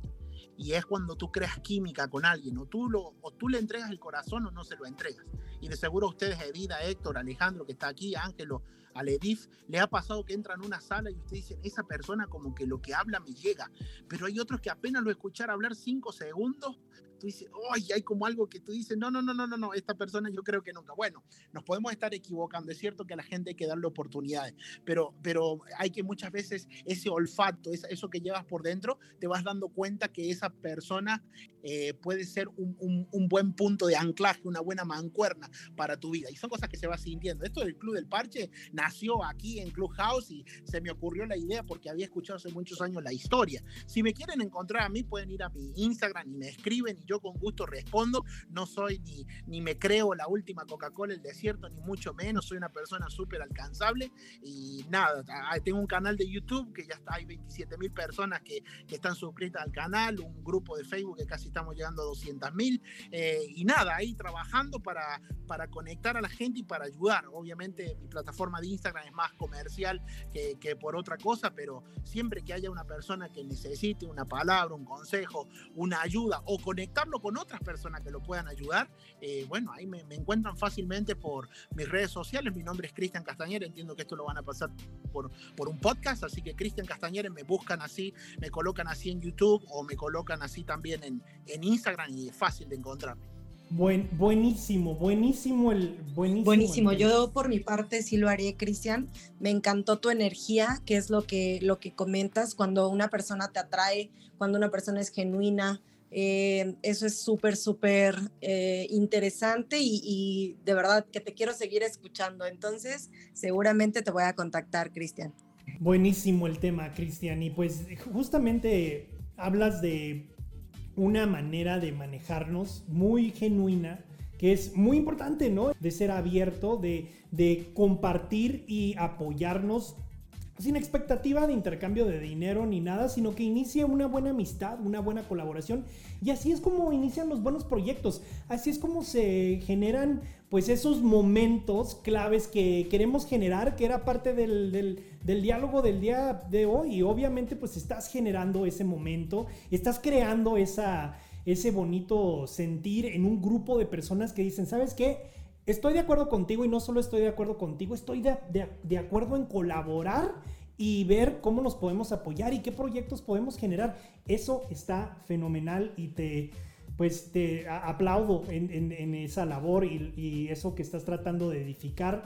Y es cuando tú creas química con alguien, o tú, lo, o tú le entregas el corazón o no se lo entregas. Y de seguro a ustedes, Edida, Héctor, Alejandro, que está aquí, Ángelo, al Edif, le ha pasado que entran a una sala y usted dice, esa persona como que lo que habla me llega. Pero hay otros que apenas lo escuchar hablar cinco segundos, tú dices, ¡ay! Hay como algo que tú dices, no, no, no, no, no, no, esta persona yo creo que nunca. Bueno, nos podemos estar equivocando, es cierto que a la gente hay que darle oportunidades, pero, pero hay que muchas veces ese olfato, eso que llevas por dentro, te vas dando cuenta que esa persona eh, puede ser un, un, un, buen punto de anclaje, una buena mancuerna para tu vida. Y son cosas que se va sintiendo. Esto del Club del Parche nació aquí en Clubhouse y se me ocurrió la idea porque había escuchado hace muchos años la historia. Si me quieren encontrar a mí, pueden ir a mi Instagram y me escriben y yo con gusto respondo. No soy ni, ni me creo la última Coca-Cola del desierto, ni mucho menos. Soy una persona súper alcanzable y nada, tengo un canal de YouTube que ya está, hay 27 mil personas que, que, están suscritas al canal, un grupo de Facebook que casi estamos llegando a 200 mil eh, y nada, ahí trabajando para, para conectar a la gente y para ayudar. Obviamente mi plataforma de Instagram es más comercial que, que por otra cosa, pero siempre que haya una persona que necesite una palabra, un consejo, una ayuda o conectarlo con otras personas que lo puedan ayudar, eh, bueno, ahí me, me, encuentran fácilmente por mis redes sociales. Mi nombre es Cristian Castañer, entiendo que esto lo van a pasar por, por un podcast, así que Cristian Castañer me buscan así, me colocan así en YouTube o me colocan así también en, en Instagram y es fácil de encontrarme. Buen, buenísimo, buenísimo el buenísimo. Buenísimo. El... Yo por mi parte sí lo haré, Cristian. Me encantó tu energía, que es lo que, lo que comentas cuando una persona te atrae, cuando una persona es genuina. Eh, eso es súper, súper eh, interesante y, y, de verdad que te quiero seguir escuchando. Entonces, seguramente te voy a contactar, Cristian. Buenísimo el tema, Cristian. Y pues justamente hablas de una manera de manejarnos muy genuina, que es muy importante, ¿no? De ser abierto, de, de compartir y apoyarnos sin expectativa de intercambio de dinero ni nada, sino que inicie una buena amistad, una buena colaboración. Y así es como inician los buenos proyectos. Así es como se generan pues esos momentos claves que queremos generar, que era parte del, del, diálogo del día de hoy. Y obviamente pues estás generando ese momento, estás creando esa, ese bonito sentir en un grupo de personas que dicen, ¿sabes qué? Estoy de acuerdo contigo y no solo estoy de acuerdo contigo, estoy de, acuerdo en colaborar y ver cómo nos podemos apoyar y qué proyectos podemos generar. Eso está fenomenal y te, pues te aplaudo en, esa labor y, y, eso que estás tratando de edificar.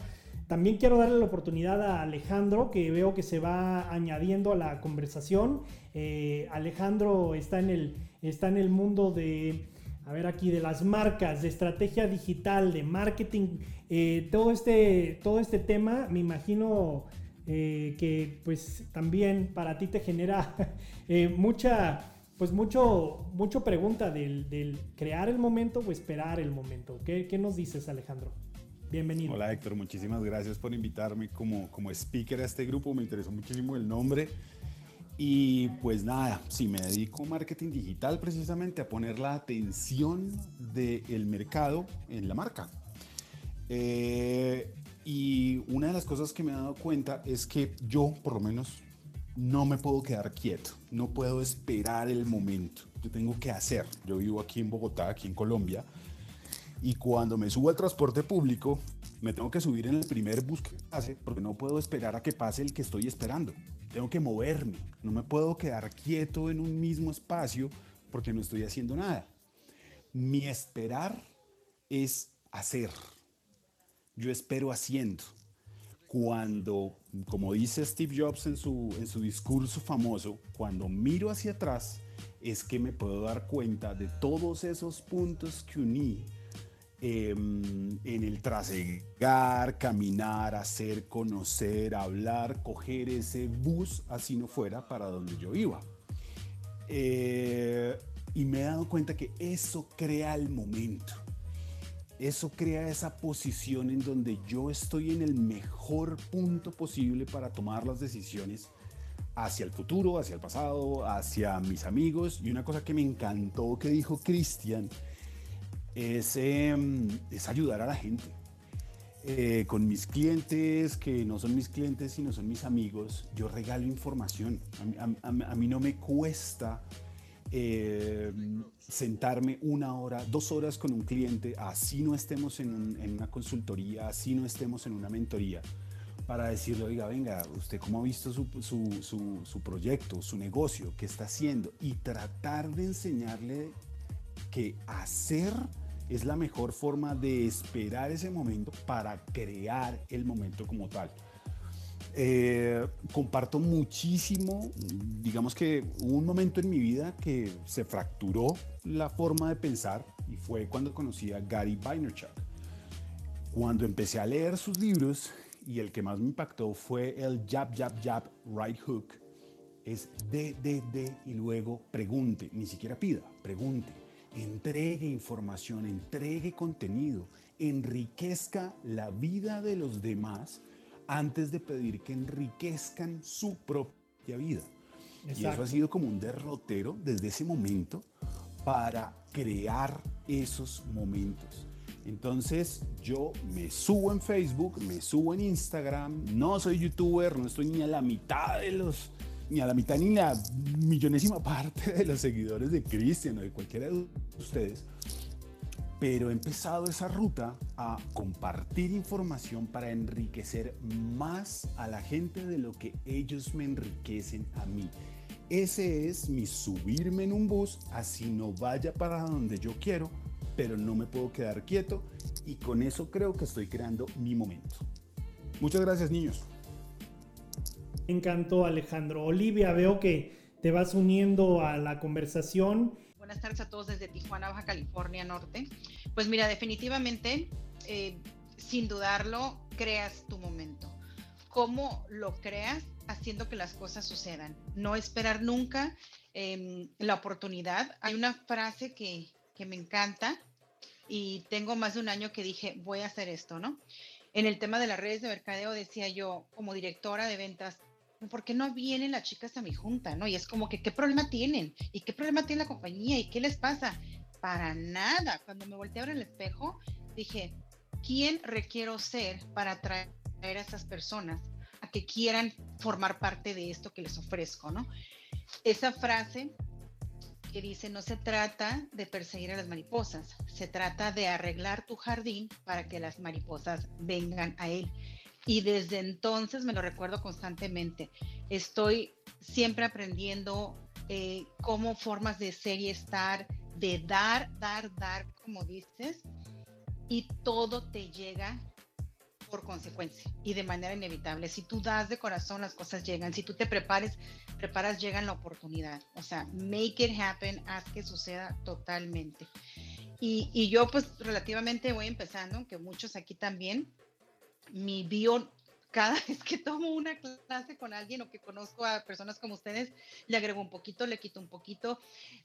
También quiero darle la oportunidad a Alejandro, que veo que se va añadiendo a la conversación. Eh, Alejandro está en el, está en el mundo de a ver aquí, de las marcas, de estrategia digital, de marketing, eh, todo, este, todo este tema, me imagino eh, que pues también para ti te genera eh, mucha, pues mucho, mucho pregunta del, del, crear el momento o esperar el momento. ¿Qué, ¿Qué, nos dices, Alejandro? Bienvenido. Hola Héctor, muchísimas gracias por invitarme como, como speaker a este grupo, me interesó muchísimo el nombre. Y pues nada, sí, me dedico a marketing digital precisamente a poner la atención del mercado en la marca. Eh, y una de las cosas que me he dado cuenta es que yo, por lo menos, no me puedo quedar quieto, no puedo esperar el momento, yo tengo que hacer. Yo vivo aquí en Bogotá, aquí en Colombia, y cuando me subo al transporte público, me tengo que subir en el primer bus que pase, porque no puedo esperar a que pase el que estoy esperando tengo que moverme, no me puedo quedar quieto en un mismo espacio porque no estoy haciendo nada. Mi esperar es hacer. Yo espero haciendo. Cuando, como dice Steve Jobs en su, en su discurso famoso, cuando miro hacia atrás, es que me puedo dar cuenta de todos esos puntos que uní eh, en el trasegar, caminar, hacer, conocer, hablar, coger ese bus, así no fuera, para donde yo iba. Eh, y me he dado cuenta que eso crea el momento. Eso crea esa posición en donde yo estoy en el mejor punto posible para tomar las decisiones hacia el futuro, hacia el pasado, hacia mis amigos. Y una cosa que me encantó que dijo Cristian, es, eh, es ayudar a la gente. eh, con mis clientes, que no son mis clientes, sino son mis amigos, yo regalo información. A, mí no me cuesta eh, sentarme una hora, dos horas con un cliente, así no estemos en, una consultoría, así no estemos en una mentoría, para decirle, oiga, venga, usted cómo ha visto su, su proyecto, su negocio, qué está haciendo, y tratar de enseñarle que hacer es la mejor forma de esperar ese momento para crear el momento como tal. Eh, comparto muchísimo, digamos que hubo un momento en mi vida que se fracturó la forma de pensar y fue cuando conocí a Gary Vaynerchuk. Cuando empecé a leer sus libros y el que más me impactó fue el Jab, Jab, Jab, Right Hook, es de, de, de y luego pregunte, ni siquiera pida, pregunte entregue información, entregue contenido, enriquezca la vida de los demás antes de pedir que enriquezcan su propia vida. Y eso ha sido como un derrotero desde ese momento para crear esos momentos. Entonces yo me subo en Facebook, me subo en Instagram, no soy youtuber, no estoy ni a la mitad de los ni a la mitad ni la millonésima parte de los seguidores de Cristian o de cualquiera de ustedes, pero he empezado esa ruta a compartir información para enriquecer más a la gente de lo que ellos me enriquecen a mí. Ese es mi subirme en un bus, así no vaya para donde yo quiero, pero no me puedo quedar quieto y con eso creo que estoy creando mi momento. Muchas gracias niños encantó, Alejandro. Olivia, veo que te vas uniendo a la conversación. Buenas tardes a todos desde Tijuana, Baja California Norte. Pues mira, definitivamente, eh, sin dudarlo, creas tu momento. ¿Cómo lo creas? Haciendo que las cosas sucedan. No esperar nunca em, la oportunidad. Hay una frase que, que me encanta y tengo más de un año que dije, voy a hacer esto, ¿no? En el tema de las redes de mercadeo decía yo, como directora de ventas, ¿por qué no vienen las chicas a mi junta? ¿no? Y es como que, ¿qué problema tienen? ¿Y qué problema tiene la compañía? ¿Y qué les pasa? Para nada. Cuando me volteé a ver el espejo, dije, ¿quién requiero ser para atraer a esas personas a que quieran formar parte de esto que les ofrezco, ¿no? Esa frase que dice, no se trata de perseguir a las mariposas, se trata de arreglar tu jardín para que las mariposas vengan a él. Y desde entonces me lo recuerdo constantemente. Estoy siempre aprendiendo eh, cómo formas de ser y estar, de dar, dar, dar, como dices, y todo te llega por consecuencia y de manera inevitable. Si tú das de corazón, las cosas llegan. Si tú te prepares, preparas, llegan la oportunidad. O sea, make it happen, haz que suceda totalmente. Y, y yo pues relativamente voy empezando, aunque muchos aquí también, mi bio, cada vez que tomo una clase con alguien o que conozco a personas como ustedes, le agrego un poquito, le quito un poquito.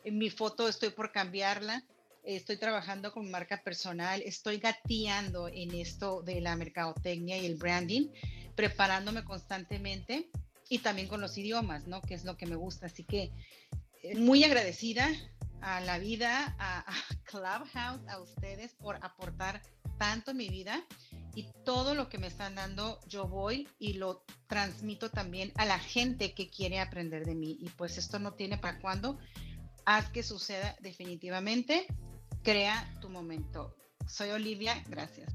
En mi foto estoy por cambiarla. Estoy trabajando con marca personal, estoy gateando en esto de la mercadotecnia y el branding, preparándome constantemente y también con los idiomas, ¿no? Que es lo que me gusta. Así que eh, muy agradecida a la vida, a, a Clubhouse, a ustedes por aportar tanto mi vida y todo lo que me están dando yo voy y lo transmito también a la gente que quiere aprender de mí. Y pues esto no tiene para cuándo. Haz que suceda definitivamente. Crea tu momento. Soy Olivia, gracias.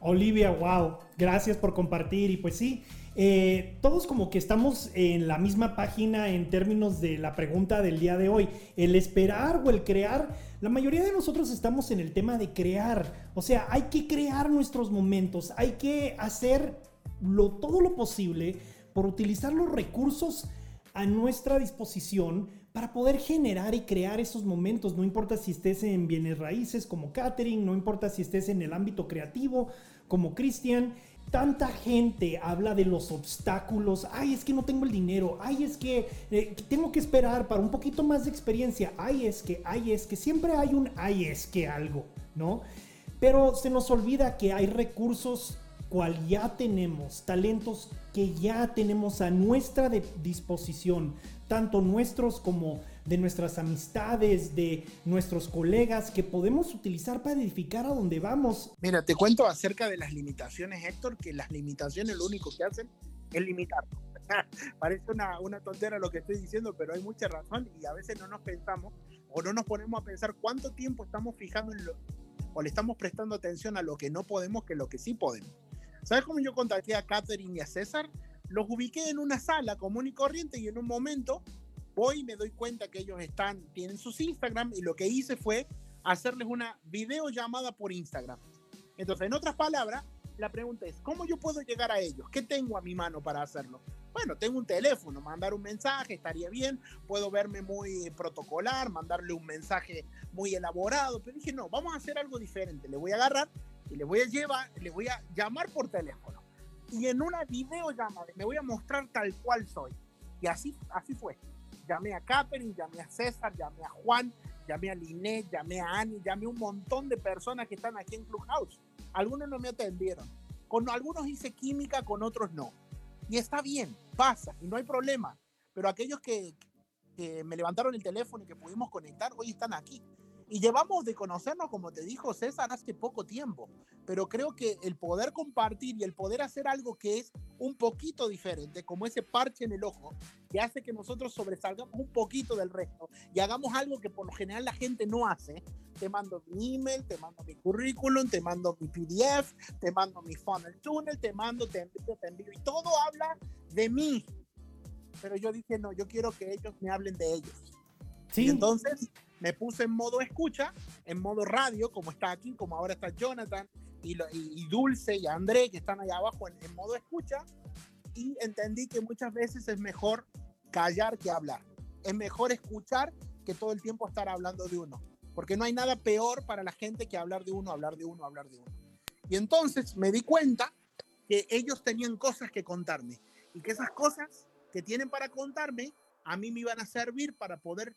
Olivia, wow, gracias por compartir. Y pues sí, eh, todos como que estamos en la misma página en términos de la pregunta del día de hoy. El esperar o el crear, la mayoría de nosotros estamos en el tema de crear. O sea, hay que crear nuestros momentos, hay que hacer todo lo posible por utilizar los recursos a nuestra disposición para poder generar y crear esos momentos. No importa si estés en bienes raíces como catering, no importa si estés en el ámbito creativo como Cristian tanta gente habla de los obstáculos. Ay, es que no tengo el dinero. Ay, es que eh, tengo que esperar para un poquito más de experiencia. Ay, es que, ay, es que siempre hay un ay, es que algo, ¿no? Pero se nos olvida que hay recursos cual ya tenemos, talentos que ya tenemos a nuestra disposición, tanto nuestros como de nuestras amistades, de nuestros colegas que podemos utilizar para edificar a donde vamos. Mira, te cuento acerca de las limitaciones, Héctor, que las limitaciones lo único que hacen es limitar. Parece una, una tontera lo que estoy diciendo, pero hay mucha razón y a veces no nos pensamos o no nos ponemos a pensar cuánto tiempo estamos fijando en lo, o le estamos prestando atención a lo que no podemos que lo que sí podemos. ¿Sabes cómo yo contacté a Catherine y a César? Los ubiqué en una sala común y corriente y en un momento voy y me doy cuenta que ellos están, tienen sus Instagram y lo que hice fue hacerles una videollamada por Instagram. Entonces, en otras palabras, la pregunta es, ¿cómo yo puedo llegar a ellos? ¿Qué tengo a mi mano para hacerlo? Bueno, tengo un teléfono, mandar un mensaje estaría bien, puedo verme muy protocolar, mandarle un mensaje muy elaborado, pero dije, no, vamos a hacer algo diferente, le voy a agarrar y le voy a llevar, le voy a llamar por teléfono. Y en una videollamada me voy a mostrar tal cual soy. Y así, así fue. Llamé a Catherine, llamé a César, llamé a Juan, llamé a Linet, llamé a Annie, llamé a un montón de personas que están aquí en Clubhouse. Algunos no me atendieron. Con algunos hice química, con otros no. Y está bien, pasa, y no hay problema. Pero aquellos que, que me levantaron el teléfono y que pudimos conectar, hoy están aquí. Y llevamos de conocernos, como te dijo César, hace poco tiempo, pero creo que el poder compartir y el poder hacer algo que es un poquito diferente, como ese parche en el ojo, que hace que nosotros sobresalgamos un poquito del resto y hagamos algo que por lo general la gente no hace. Te mando mi email, te mando mi currículum, te mando mi PDF, te mando mi funnel tunnel, te mando, te envío, te envío, y todo habla de mí. Pero yo dije, no, yo quiero que ellos me hablen de ellos. Sí. Y entonces me puse en modo escucha, en modo radio, como está aquí, como ahora está Jonathan y, y, Dulce y André, que están allá abajo en, en modo escucha, y entendí que muchas veces es mejor callar que hablar. Es mejor escuchar que todo el tiempo estar hablando de uno, porque no hay nada peor para la gente que hablar de uno, hablar de uno, hablar de uno. Y entonces me di cuenta que ellos tenían cosas que contarme y que esas cosas que tienen para contarme a mí me iban a servir para poder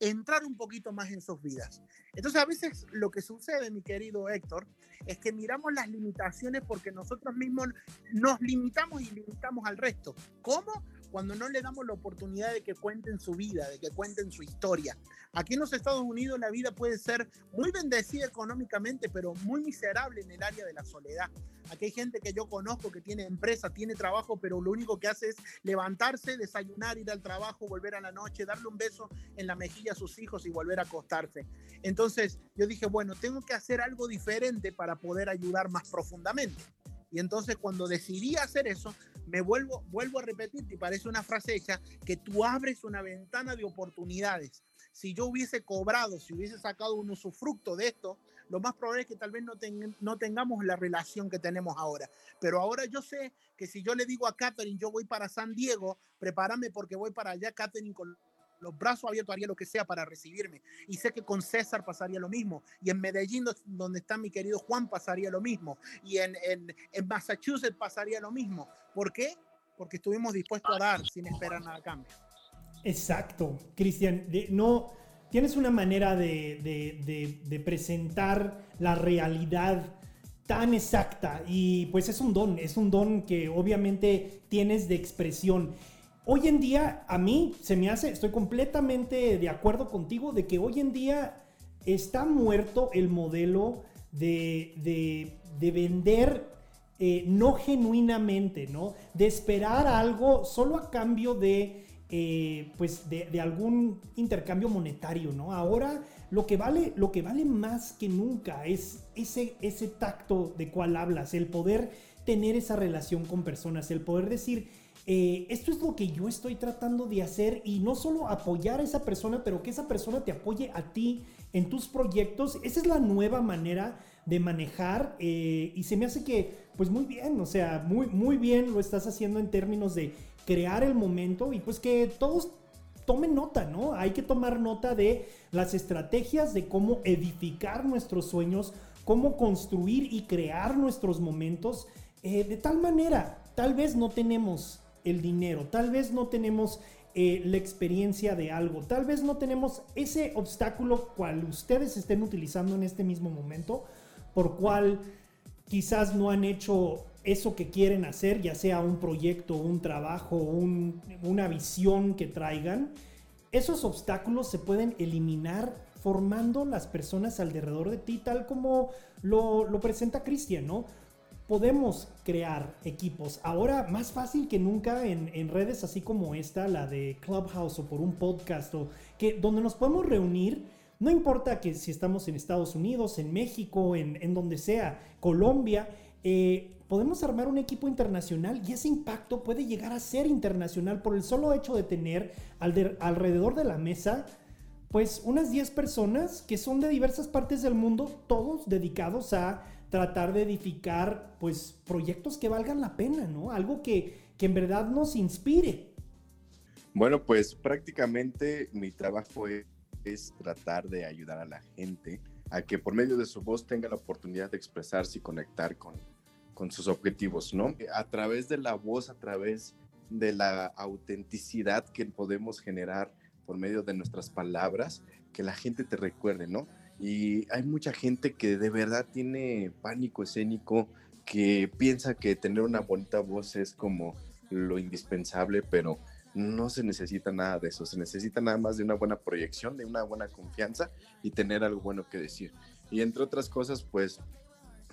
entrar un poquito más en sus vidas. Entonces a veces lo que sucede, mi querido Héctor, es que miramos las limitaciones porque nosotros mismos nos limitamos y limitamos al resto. ¿Cómo? Cuando no le damos la oportunidad de que cuenten su vida, de que cuenten su historia. Aquí en los Estados Unidos la vida puede ser muy bendecida económicamente, pero muy miserable en el área de la soledad. Aquí hay gente que yo conozco que tiene empresa, tiene trabajo, pero lo único que hace es levantarse, desayunar, ir al trabajo, volver a la noche, darle un beso en la mejilla a sus hijos y volver a acostarse. Entonces yo dije, bueno, tengo que hacer algo diferente para poder ayudar más profundamente. Y entonces cuando decidí hacer eso, me vuelvo, vuelvo a repetir, y parece una frase hecha, que tú abres una ventana de oportunidades. Si yo hubiese cobrado, si hubiese sacado un usufructo de esto, lo más probable es que tal vez no, no tengamos la relación que tenemos ahora. Pero ahora yo sé que si yo le digo a Catherine, yo voy para San Diego, prepárame porque voy para allá, Catherine, con los brazos abiertos haría lo que sea para recibirme. Y sé que con César pasaría lo mismo. Y en Medellín, donde está mi querido Juan, pasaría lo mismo. Y en, en, en Massachusetts pasaría lo mismo. ¿Por qué? Porque estuvimos dispuestos a dar sin esperar nada a cambio. Exacto, Cristian. No, tienes una manera de, de, de, presentar la realidad tan exacta y pues es un don, es un don que obviamente tienes de expresión. Hoy en día a mí se me hace, estoy completamente de acuerdo contigo de que hoy en día está muerto el modelo de, de, vender eh, no genuinamente, ¿no? De esperar algo solo a cambio de eh, pues de, algún intercambio monetario, ¿no? Ahora lo que vale, lo que vale más que nunca es ese, ese tacto de cual hablas, el poder tener esa relación con personas, el poder decir, eh, esto es lo que yo estoy tratando de hacer y no solo apoyar a esa persona, pero que esa persona te apoye a ti en tus proyectos. Esa es la nueva manera de manejar eh, y se me hace que, pues muy bien, o sea, muy, muy bien lo estás haciendo en términos de crear el momento y pues que todos tomen nota, ¿no? Hay que tomar nota de las estrategias de cómo edificar nuestros sueños, cómo construir y crear nuestros momentos eh, de tal manera. Tal vez no tenemos el dinero, tal vez no tenemos eh, la experiencia de algo, tal vez no tenemos ese obstáculo cual ustedes estén utilizando en este mismo momento, por cual quizás no han hecho eso que quieren hacer, ya sea un proyecto, un trabajo, una visión que traigan, esos obstáculos se pueden eliminar formando las personas alrededor de ti, tal como lo, presenta Cristian, ¿no? Podemos crear equipos. Ahora más fácil que nunca en, redes así como esta, la de Clubhouse o por un podcast, o que donde nos podemos reunir. No importa que si estamos en Estados Unidos, en México, en, en donde sea, Colombia, eh, podemos armar un equipo internacional y ese impacto puede llegar a ser internacional por el solo hecho de tener alrededor de la mesa pues unas 10 personas que son de diversas partes del mundo, todos dedicados a tratar de edificar pues proyectos que valgan la pena, ¿no? Algo que, que en verdad nos inspire. Bueno, pues prácticamente mi trabajo es, tratar de ayudar a la gente a que por medio de su voz tenga la oportunidad de expresarse y conectar con, con sus objetivos, ¿no? A través de la voz, a través de la autenticidad que podemos generar por medio de nuestras palabras, que la gente te recuerde, ¿no? Y hay mucha gente que de verdad tiene pánico escénico, que piensa que tener una bonita voz es como lo indispensable, pero no se necesita nada de eso, se necesita nada más de una buena proyección, de una buena confianza y tener algo bueno que decir. Y entre otras cosas, pues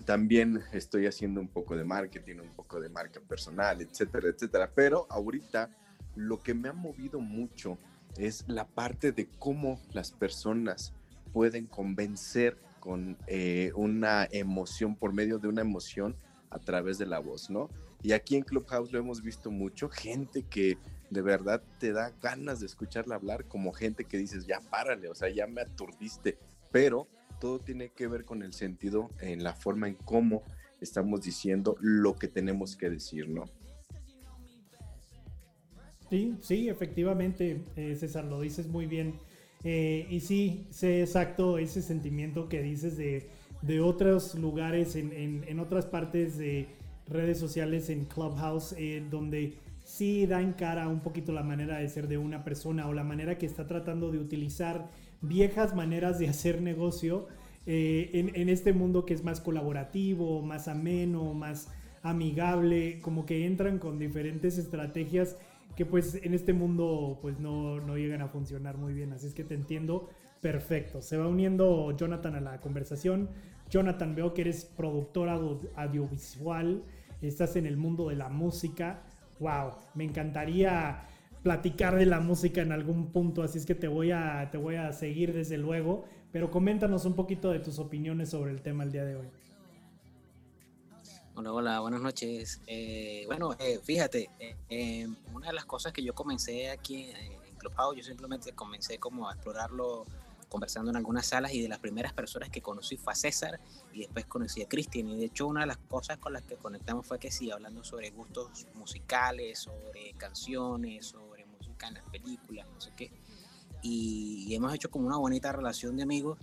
también estoy haciendo un poco de marketing, un poco de marca personal, etcétera, etcétera. Pero ahorita lo que me ha movido mucho es la parte de cómo las personas pueden convencer con eh, una emoción, por medio de una emoción a través de la voz, ¿no? Y aquí en Clubhouse lo hemos visto mucho, gente que de verdad te da ganas de escucharla hablar, como gente que dices, ya párale, o sea, ya me aturdiste, pero todo tiene que ver con el sentido, en la forma en cómo estamos diciendo lo que tenemos que decir, ¿no? Sí, sí, efectivamente, eh, César, lo dices muy bien. Eh, y sí, sé exacto ese sentimiento que dices de, otros lugares, en, otras partes de redes sociales, en Clubhouse, eh, donde sí da en cara un poquito la manera de ser de una persona o la manera que está tratando de utilizar viejas maneras de hacer negocio en, en, este mundo que es más colaborativo, más ameno, más amigable, como que entran con diferentes estrategias que pues en este mundo pues no, no llegan a funcionar muy bien. Así es que te entiendo perfecto. Se va uniendo Jonathan a la conversación. Jonathan, veo que eres productor audiovisual, estás en el mundo de la música. Wow, me encantaría platicar de la música en algún punto, así es que te voy a, te voy a seguir desde luego, pero coméntanos un poquito de tus opiniones sobre el tema el día de hoy. Hola, hola, buenas noches. Eh, bueno, eh, fíjate, eh, una de las cosas que yo comencé aquí en Clubhouse, yo simplemente comencé como a explorarlo conversando en algunas salas y de las primeras personas que conocí fue César y después conocí a Cristian y de hecho una de las cosas con las que conectamos fue que sí, hablando sobre gustos musicales, sobre canciones, sobre música en las películas, no sé qué. y hemos hecho como una bonita relación de amigos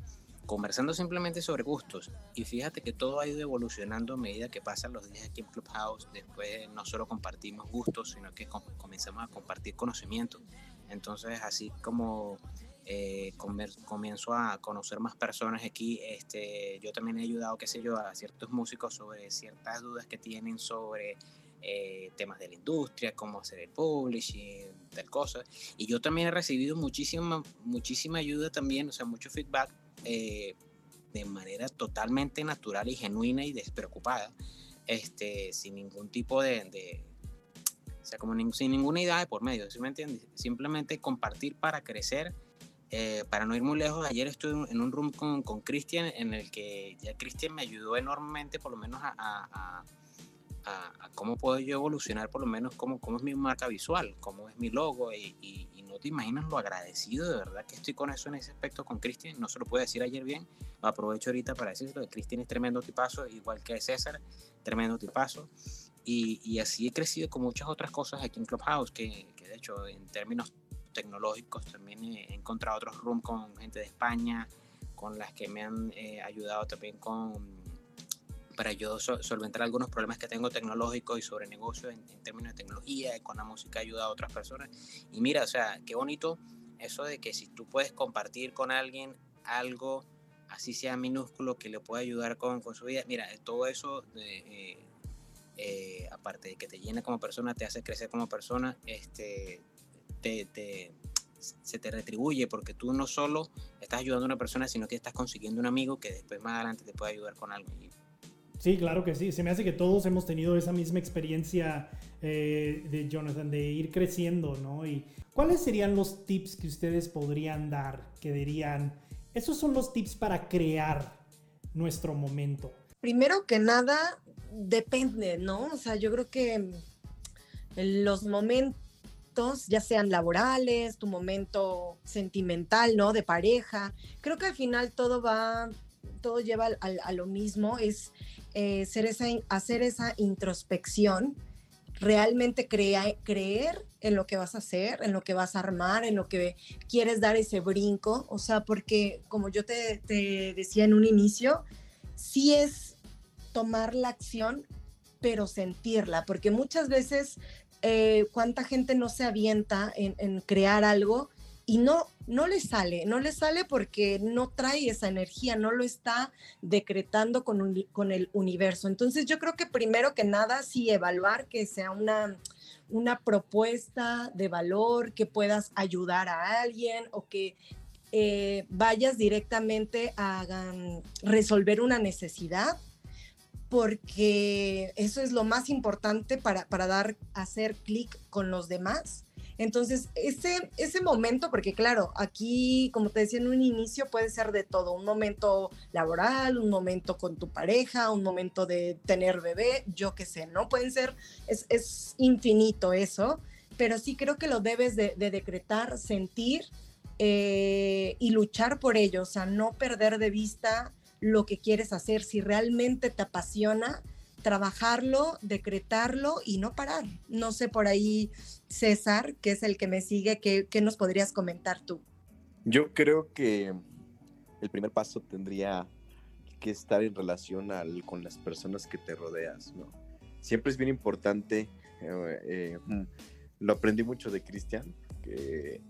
conversando simplemente sobre gustos. Y fíjate que todo ha ido evolucionando a medida que pasan los días aquí en Clubhouse. Después no solo compartimos gustos, sino que comenzamos a compartir conocimiento. Entonces, así como eh, comienzo a conocer más personas aquí, este, yo también he ayudado, qué sé yo, a ciertos músicos sobre ciertas dudas que tienen sobre eh, temas de la industria, cómo hacer el publishing, tal cosa. Y yo también he recibido muchísima, muchísima ayuda también, o sea, mucho feedback eh, de manera totalmente natural y genuina y despreocupada, este, sin ningún tipo de, o sea, como sin ninguna idea de por medio, ¿sí me entiendes? Simplemente compartir para crecer, eh, para no ir muy lejos. Ayer estuve en un room con, con Cristian en el que ya Cristian me ayudó enormemente, por lo menos a, a, a, cómo puedo yo evolucionar, por lo menos cómo, cómo es mi marca visual, cómo es mi logo y, y no te imaginas lo agradecido de verdad que estoy con eso en ese aspecto con Cristian. No se lo puedo decir ayer bien, aprovecho ahorita para decirlo. Cristian es tremendo tipazo, igual que César, tremendo tipazo. Y, y, así he crecido con muchas otras cosas aquí en Clubhouse, que, que de hecho en términos tecnológicos también he encontrado otros rooms con gente de España, con las que me han eh, ayudado también con para yo solventar algunos problemas que tengo tecnológicos y sobre negocios en, términos de tecnología, con la música ayuda a otras personas. Y mira, o sea, qué bonito eso de que si tú puedes compartir con alguien algo, así sea minúsculo, que le pueda ayudar con, con su vida, mira, todo eso, eh, eh, aparte de que te llena como persona, te hace crecer como persona, este, te, se te retribuye porque tú no solo estás ayudando a una persona, sino que estás consiguiendo un amigo que después más adelante te puede ayudar con algo. Sí, claro que sí. Se me hace que todos hemos tenido esa misma experiencia eh, de Jonathan, de ir creciendo, ¿no? Y ¿cuáles serían los tips que ustedes podrían dar? Que dirían, esos son los tips para crear nuestro momento. Primero que nada, depende, ¿no? O sea, yo creo que los momentos, ya sean laborales, tu momento sentimental, ¿no? De pareja, creo que al final todo va, todo lleva a, lo mismo, es eh, esa, hacer esa introspección, realmente creer en lo que vas a hacer, en lo que vas a armar, en lo que quieres dar ese brinco, o sea, porque como yo te, te decía en un inicio, sí es tomar la acción, pero sentirla, porque muchas veces eh, cuánta gente no se avienta en, crear algo y no, no le sale, no le sale porque no trae esa energía, no lo está decretando con, el universo. Entonces yo creo que primero que nada, sí evaluar que sea una, propuesta de valor, que puedas ayudar a alguien o que eh, vayas directamente a resolver una necesidad porque eso es lo más importante para, para dar, hacer clic con los demás. Entonces, ese, ese momento, porque claro, aquí, como te decía en un inicio, puede ser de todo, un momento laboral, un momento con tu pareja, un momento de tener bebé, yo qué sé, ¿no? Pueden ser, es, es infinito eso, pero sí creo que lo debes de, decretar, sentir eh, y luchar por ello, o sea, no perder de vista lo que quieres hacer, si realmente te apasiona, trabajarlo, decretarlo y no parar. No sé por ahí, César, que es el que me sigue, ¿qué, nos podrías comentar tú? Yo creo que el primer paso tendría que estar en relación al, con las personas que te rodeas, ¿no? Siempre es bien importante, eh, eh, mm, lo aprendí mucho de Cristian, que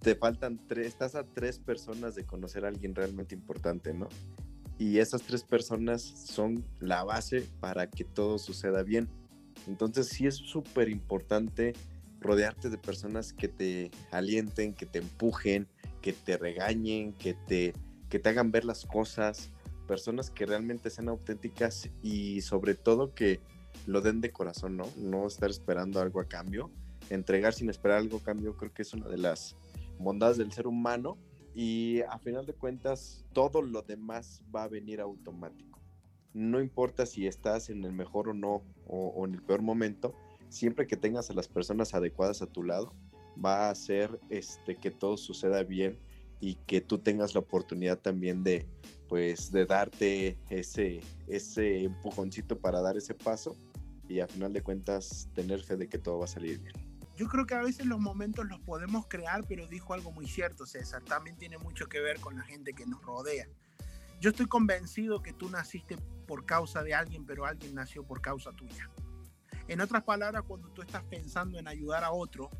te faltan tres, estás a tres personas de conocer a alguien realmente importante, ¿no? Y esas tres personas son la base para que todo suceda bien. Entonces sí es súper importante rodearte de personas que te alienten, que te empujen, que te regañen, que te, que te hagan ver las cosas, personas que realmente sean auténticas y sobre todo que lo den de corazón, ¿no? No estar esperando algo a cambio. Entregar sin esperar algo a cambio creo que es una de las bondades del ser humano y a final de cuentas todo lo demás va a venir automático. No importa si estás en el mejor o no o, en el peor momento, siempre que tengas a las personas adecuadas a tu lado, va a hacer este, que todo suceda bien y que tú tengas la oportunidad también de pues de darte ese ese empujoncito para dar ese paso y a final de cuentas tener fe de que todo va a salir bien. Yo creo que a veces los momentos los podemos crear, pero dijo algo muy cierto, César. También tiene mucho que ver con la gente que nos rodea. Yo estoy convencido que tú naciste por causa de alguien, pero alguien nació por causa tuya. En otras palabras, cuando tú estás pensando en ayudar a otro,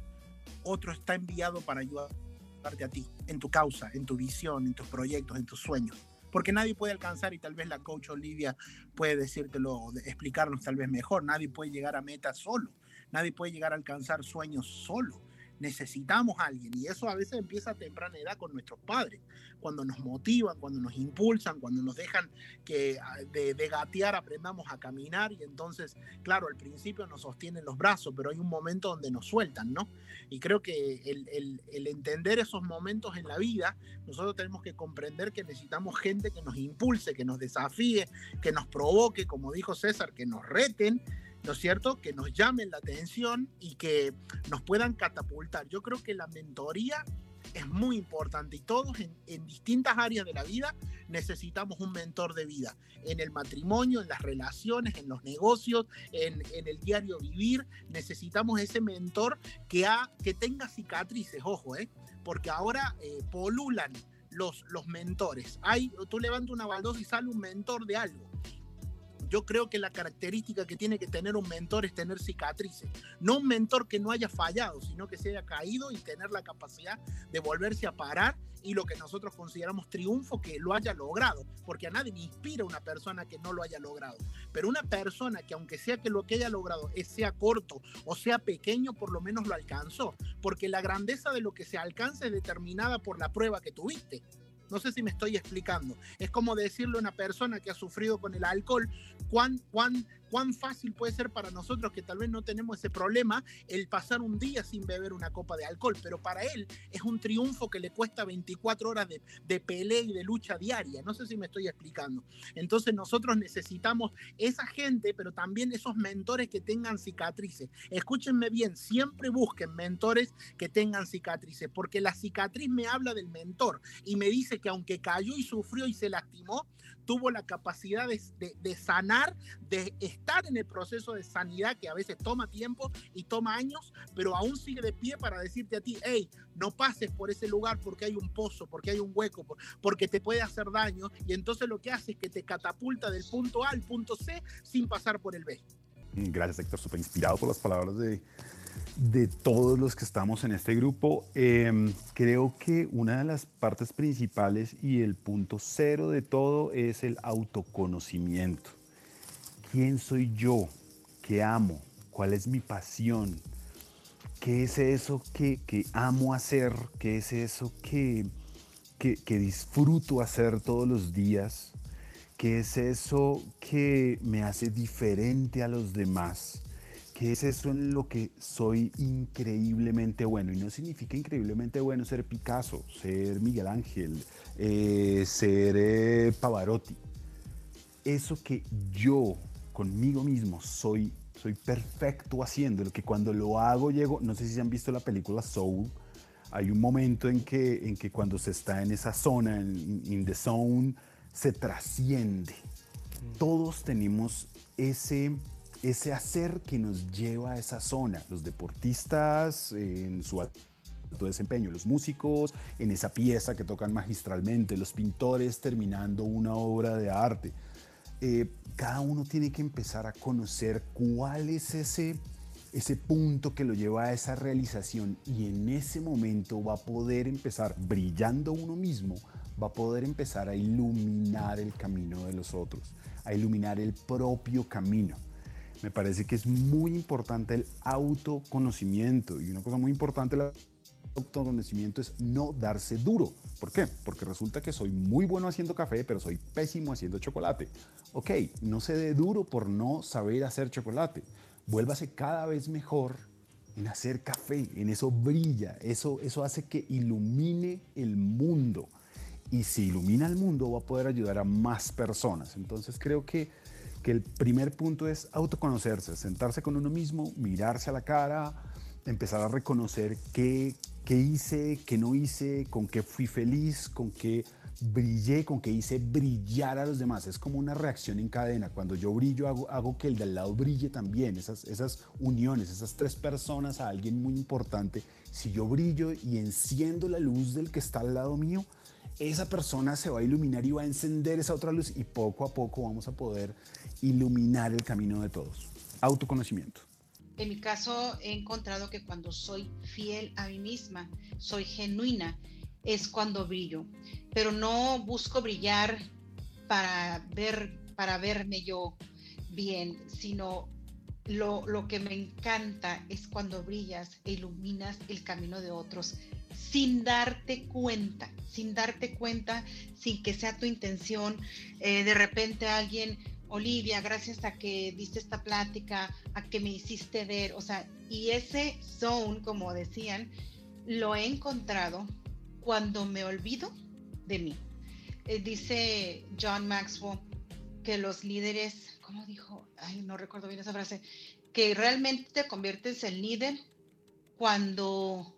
otro está enviado para ayudarte a ti, en tu causa, en tu visión, en tus proyectos, en tus sueños. Porque nadie puede alcanzar, y tal vez la coach Olivia puede decírtelo, explicarnos tal vez mejor, nadie puede llegar a meta solo. Nadie puede llegar a alcanzar sueños solo. Necesitamos a alguien y eso a veces empieza a temprana edad con nuestros padres, cuando nos motivan, cuando nos impulsan, cuando nos dejan que ah, de, gatear aprendamos a caminar y entonces, claro, al principio nos sostienen los brazos, pero hay un momento donde nos sueltan, ¿no? Y creo que el, el entender esos momentos en la vida, nosotros tenemos que comprender que necesitamos gente que nos impulse, que nos desafíe, que nos provoque, como dijo César, que nos reten ¿no es cierto? Que nos llamen la atención y que nos puedan catapultar. Yo creo que la mentoría es muy importante y todos en, distintas áreas de la vida necesitamos un mentor de vida. En el matrimonio, en las relaciones, en los negocios, en, el diario vivir, necesitamos ese mentor que, ha, que tenga cicatrices, ojo, ¿eh? porque ahora eh, polulan los, los mentores. Hay, tú levantas una baldosa y sale un mentor de algo Yo creo que la característica que tiene que tener un mentor es tener cicatrices. No un mentor que no haya fallado, sino que se haya caído y tener la capacidad de volverse a parar y lo que nosotros consideramos triunfo que lo haya logrado, porque a nadie le inspira una persona que no lo haya logrado. Pero una persona que aunque sea que lo que haya logrado sea corto o sea pequeño, por lo menos lo alcanzó, porque la grandeza de lo que se alcanza es determinada por la prueba que tuviste. No sé si me estoy explicando. Es como decirle a una persona que ha sufrido con el alcohol cuán, cuán, cuán fácil puede ser para nosotros que tal vez no tenemos ese problema el pasar un día sin beber una copa de alcohol, pero para él es un triunfo que le cuesta 24 horas de, de pelea y de lucha diaria. No sé si me estoy explicando. Entonces nosotros necesitamos esa gente, pero también esos mentores que tengan cicatrices. Escúchenme bien, siempre busquen mentores que tengan cicatrices, porque la cicatriz me habla del mentor y me dice que aunque cayó y sufrió y se lastimó, tuvo la capacidad de, de, sanar, de estar en el proceso de sanidad que a veces toma tiempo y toma años, pero aún sigue de pie para decirte a ti, hey, no pases por ese lugar porque hay un pozo, porque hay un hueco, porque te puede hacer daño, y entonces lo que hace es que te catapulta del punto A al punto C sin pasar por el B. Gracias, Héctor, súper inspirado por las palabras de, de todos los que estamos en este grupo. Em, creo que una de las partes principales y el punto cero de todo es el autoconocimiento. ¿Quién soy yo? ¿Qué amo? ¿Cuál es mi pasión? ¿Qué es eso que, amo hacer? ¿Qué es eso que, que, que disfruto hacer todos los días? ¿Qué es eso que me hace diferente a los demás? ¿Qué es eso en lo que soy increíblemente bueno? Y no significa increíblemente bueno ser Picasso, ser Miguel Ángel, eh, ser eh, Pavarotti. Eso que yo conmigo mismo soy, soy perfecto haciendo, lo que cuando lo hago llego, no sé si han visto la película Soul, hay un momento en que, en que cuando se está en esa zona, en in the zone, se trasciende. Mm. Todos tenemos ese ese hacer que nos lleva a esa zona. Los deportistas en su desempeño, los músicos en esa pieza que tocan magistralmente, los pintores terminando una obra de arte. Eh, cada uno tiene que empezar a conocer cuál es ese, ese punto que lo lleva a esa realización y en ese momento va a poder empezar, brillando uno mismo, va a poder empezar a iluminar el camino de los otros, a iluminar el propio camino me parece que es muy importante el autoconocimiento. Y una cosa muy importante del autoconocimiento es no darse duro. ¿Por qué? Porque resulta que soy muy bueno haciendo café, pero soy pésimo haciendo chocolate. Ok, no se dé duro por no saber hacer chocolate. Vuélvase cada vez mejor en hacer café, en eso brilla, eso, eso hace que ilumine el mundo. Y si ilumina el mundo va a poder ayudar a más personas. Entonces creo que que el primer punto es autoconocerse, sentarse con uno mismo, mirarse a la cara, empezar a reconocer qué, qué hice, qué no hice, con qué fui feliz, con qué brillé, con qué hice brillar a los demás. Es como una reacción en cadena. Cuando yo brillo, hago, hago que el de lado brille también. Esas, esas uniones, esas tres personas a alguien muy importante. Si yo brillo y enciendo la luz del que está al lado mío, esa persona se va a iluminar y va a encender esa otra luz y poco a poco vamos a poder iluminar el camino de todos. Autoconocimiento. En mi caso he encontrado que cuando soy fiel a mí misma, soy genuina, es cuando brillo, pero no busco brillar para ver para verme yo bien, sino lo, lo, que me encanta es cuando brillas e iluminas el camino de otros sin darte cuenta, sin darte cuenta, sin que sea tu intención. Eh, de repente alguien, Olivia, gracias a que diste esta plática, a que me hiciste ver, o sea, y ese zone, como decían, lo he encontrado cuando me olvido de mí. Eh, dice John Maxwell que los líderes, ¿cómo dijo? Ay, no recuerdo bien esa frase, que realmente te conviertes en líder cuando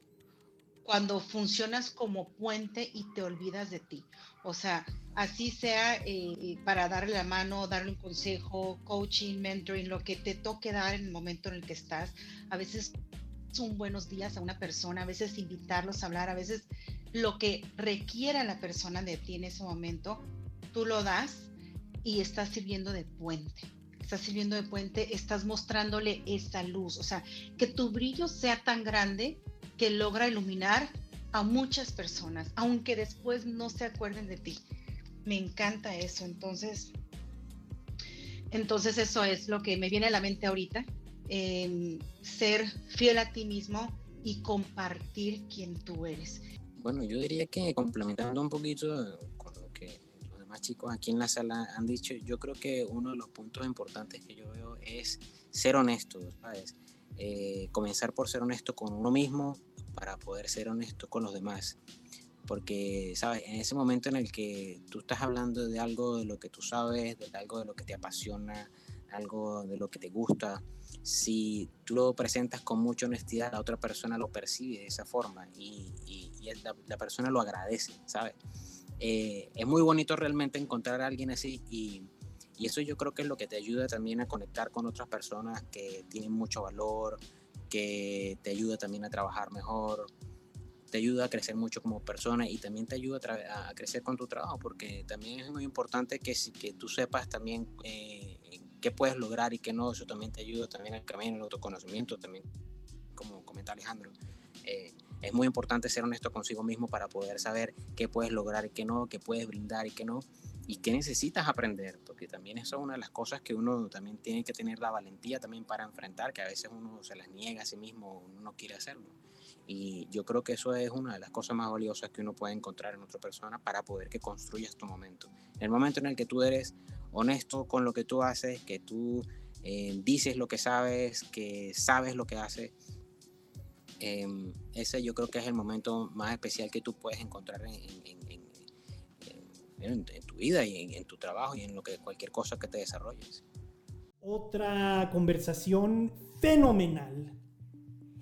cuando funcionas como puente y te olvidas de ti. O sea, así sea eh, para darle la mano, darle un consejo, coaching, mentoring, lo que te toque dar en el momento en el que estás. A veces son buenos días a una persona, a veces invitarlos a hablar, a veces lo que requiera la persona de ti en ese momento, tú lo das y estás sirviendo de puente. estás sirviendo de puente, estás mostrándole esa luz, o sea, que tu brillo sea tan grande que logra iluminar a muchas personas, aunque después no se acuerden de ti. Me encanta eso, entonces, entonces eso es lo que me viene a la mente ahorita, em, ser fiel a ti mismo y compartir quién tú eres. Bueno, yo diría que complementando un poquito demás chicos aquí en la sala han dicho, yo creo que uno de los puntos importantes que yo veo es ser honesto, ¿sabes? Eh, comenzar por ser honesto con uno mismo para poder ser honesto con los demás. Porque, ¿sabes? En ese momento en el que tú estás hablando de algo de lo que tú sabes, de algo de lo que te apasiona, algo de lo que te gusta, si tú lo presentas con mucha honestidad, la otra persona lo percibe de esa forma y, la, persona lo agradece, ¿sabes? Eh, es muy bonito realmente encontrar a alguien así y, eso yo creo que es lo que te ayuda también a conectar con otras personas que tienen mucho valor, que te ayuda también a trabajar mejor, te ayuda a crecer mucho como persona y también te ayuda a, crecer con tu trabajo, porque también es muy importante que, que tú sepas también eh, qué puedes lograr y qué no, eso también te ayuda también al camino, el autoconocimiento, también, como comenta Alejandro. Eh, es muy importante ser honesto consigo mismo para poder saber qué puedes lograr y qué no, qué puedes brindar y qué no, y qué necesitas aprender, porque también eso es una de las cosas que uno también tiene que tener la valentía también para enfrentar, que a veces uno se las niega a sí mismo, uno no quiere hacerlo. Y yo creo que eso es una de las cosas más valiosas que uno puede encontrar en otra persona para poder que construyas tu momento. En el momento en el que tú eres honesto con lo que tú haces, que tú eh, dices lo que sabes, que sabes lo que haces, em, ese yo creo que es el momento más especial que tú puedes encontrar en, en, tu vida y en, tu trabajo y en lo que cualquier cosa que te desarrolles. Otra conversación fenomenal.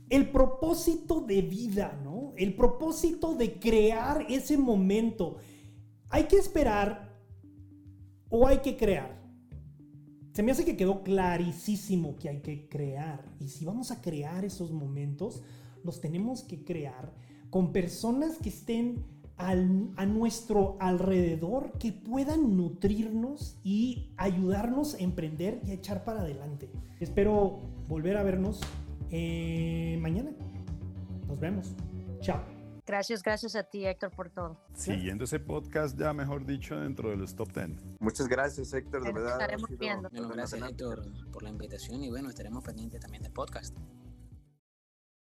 El propósito de vida, ¿no? El propósito de crear ese momento. Hay que esperar o hay que crear. Se me hace que quedó clarísimo que hay que crear. Y si vamos a crear esos momentos, los tenemos que crear con personas que estén a nuestro alrededor, que puedan nutrirnos y ayudarnos a emprender y a echar para adelante. Espero volver a vernos eh, mañana. Nos vemos. Chao. Gracias, gracias a ti, Héctor, por todo. Siguiendo ese podcast, ya mejor dicho, dentro de los top 10. Muchas gracias, Héctor, de verdad. Estaremos viendo. Bueno, gracias, Héctor, por la invitación y bueno, estaremos pendientes también del podcast.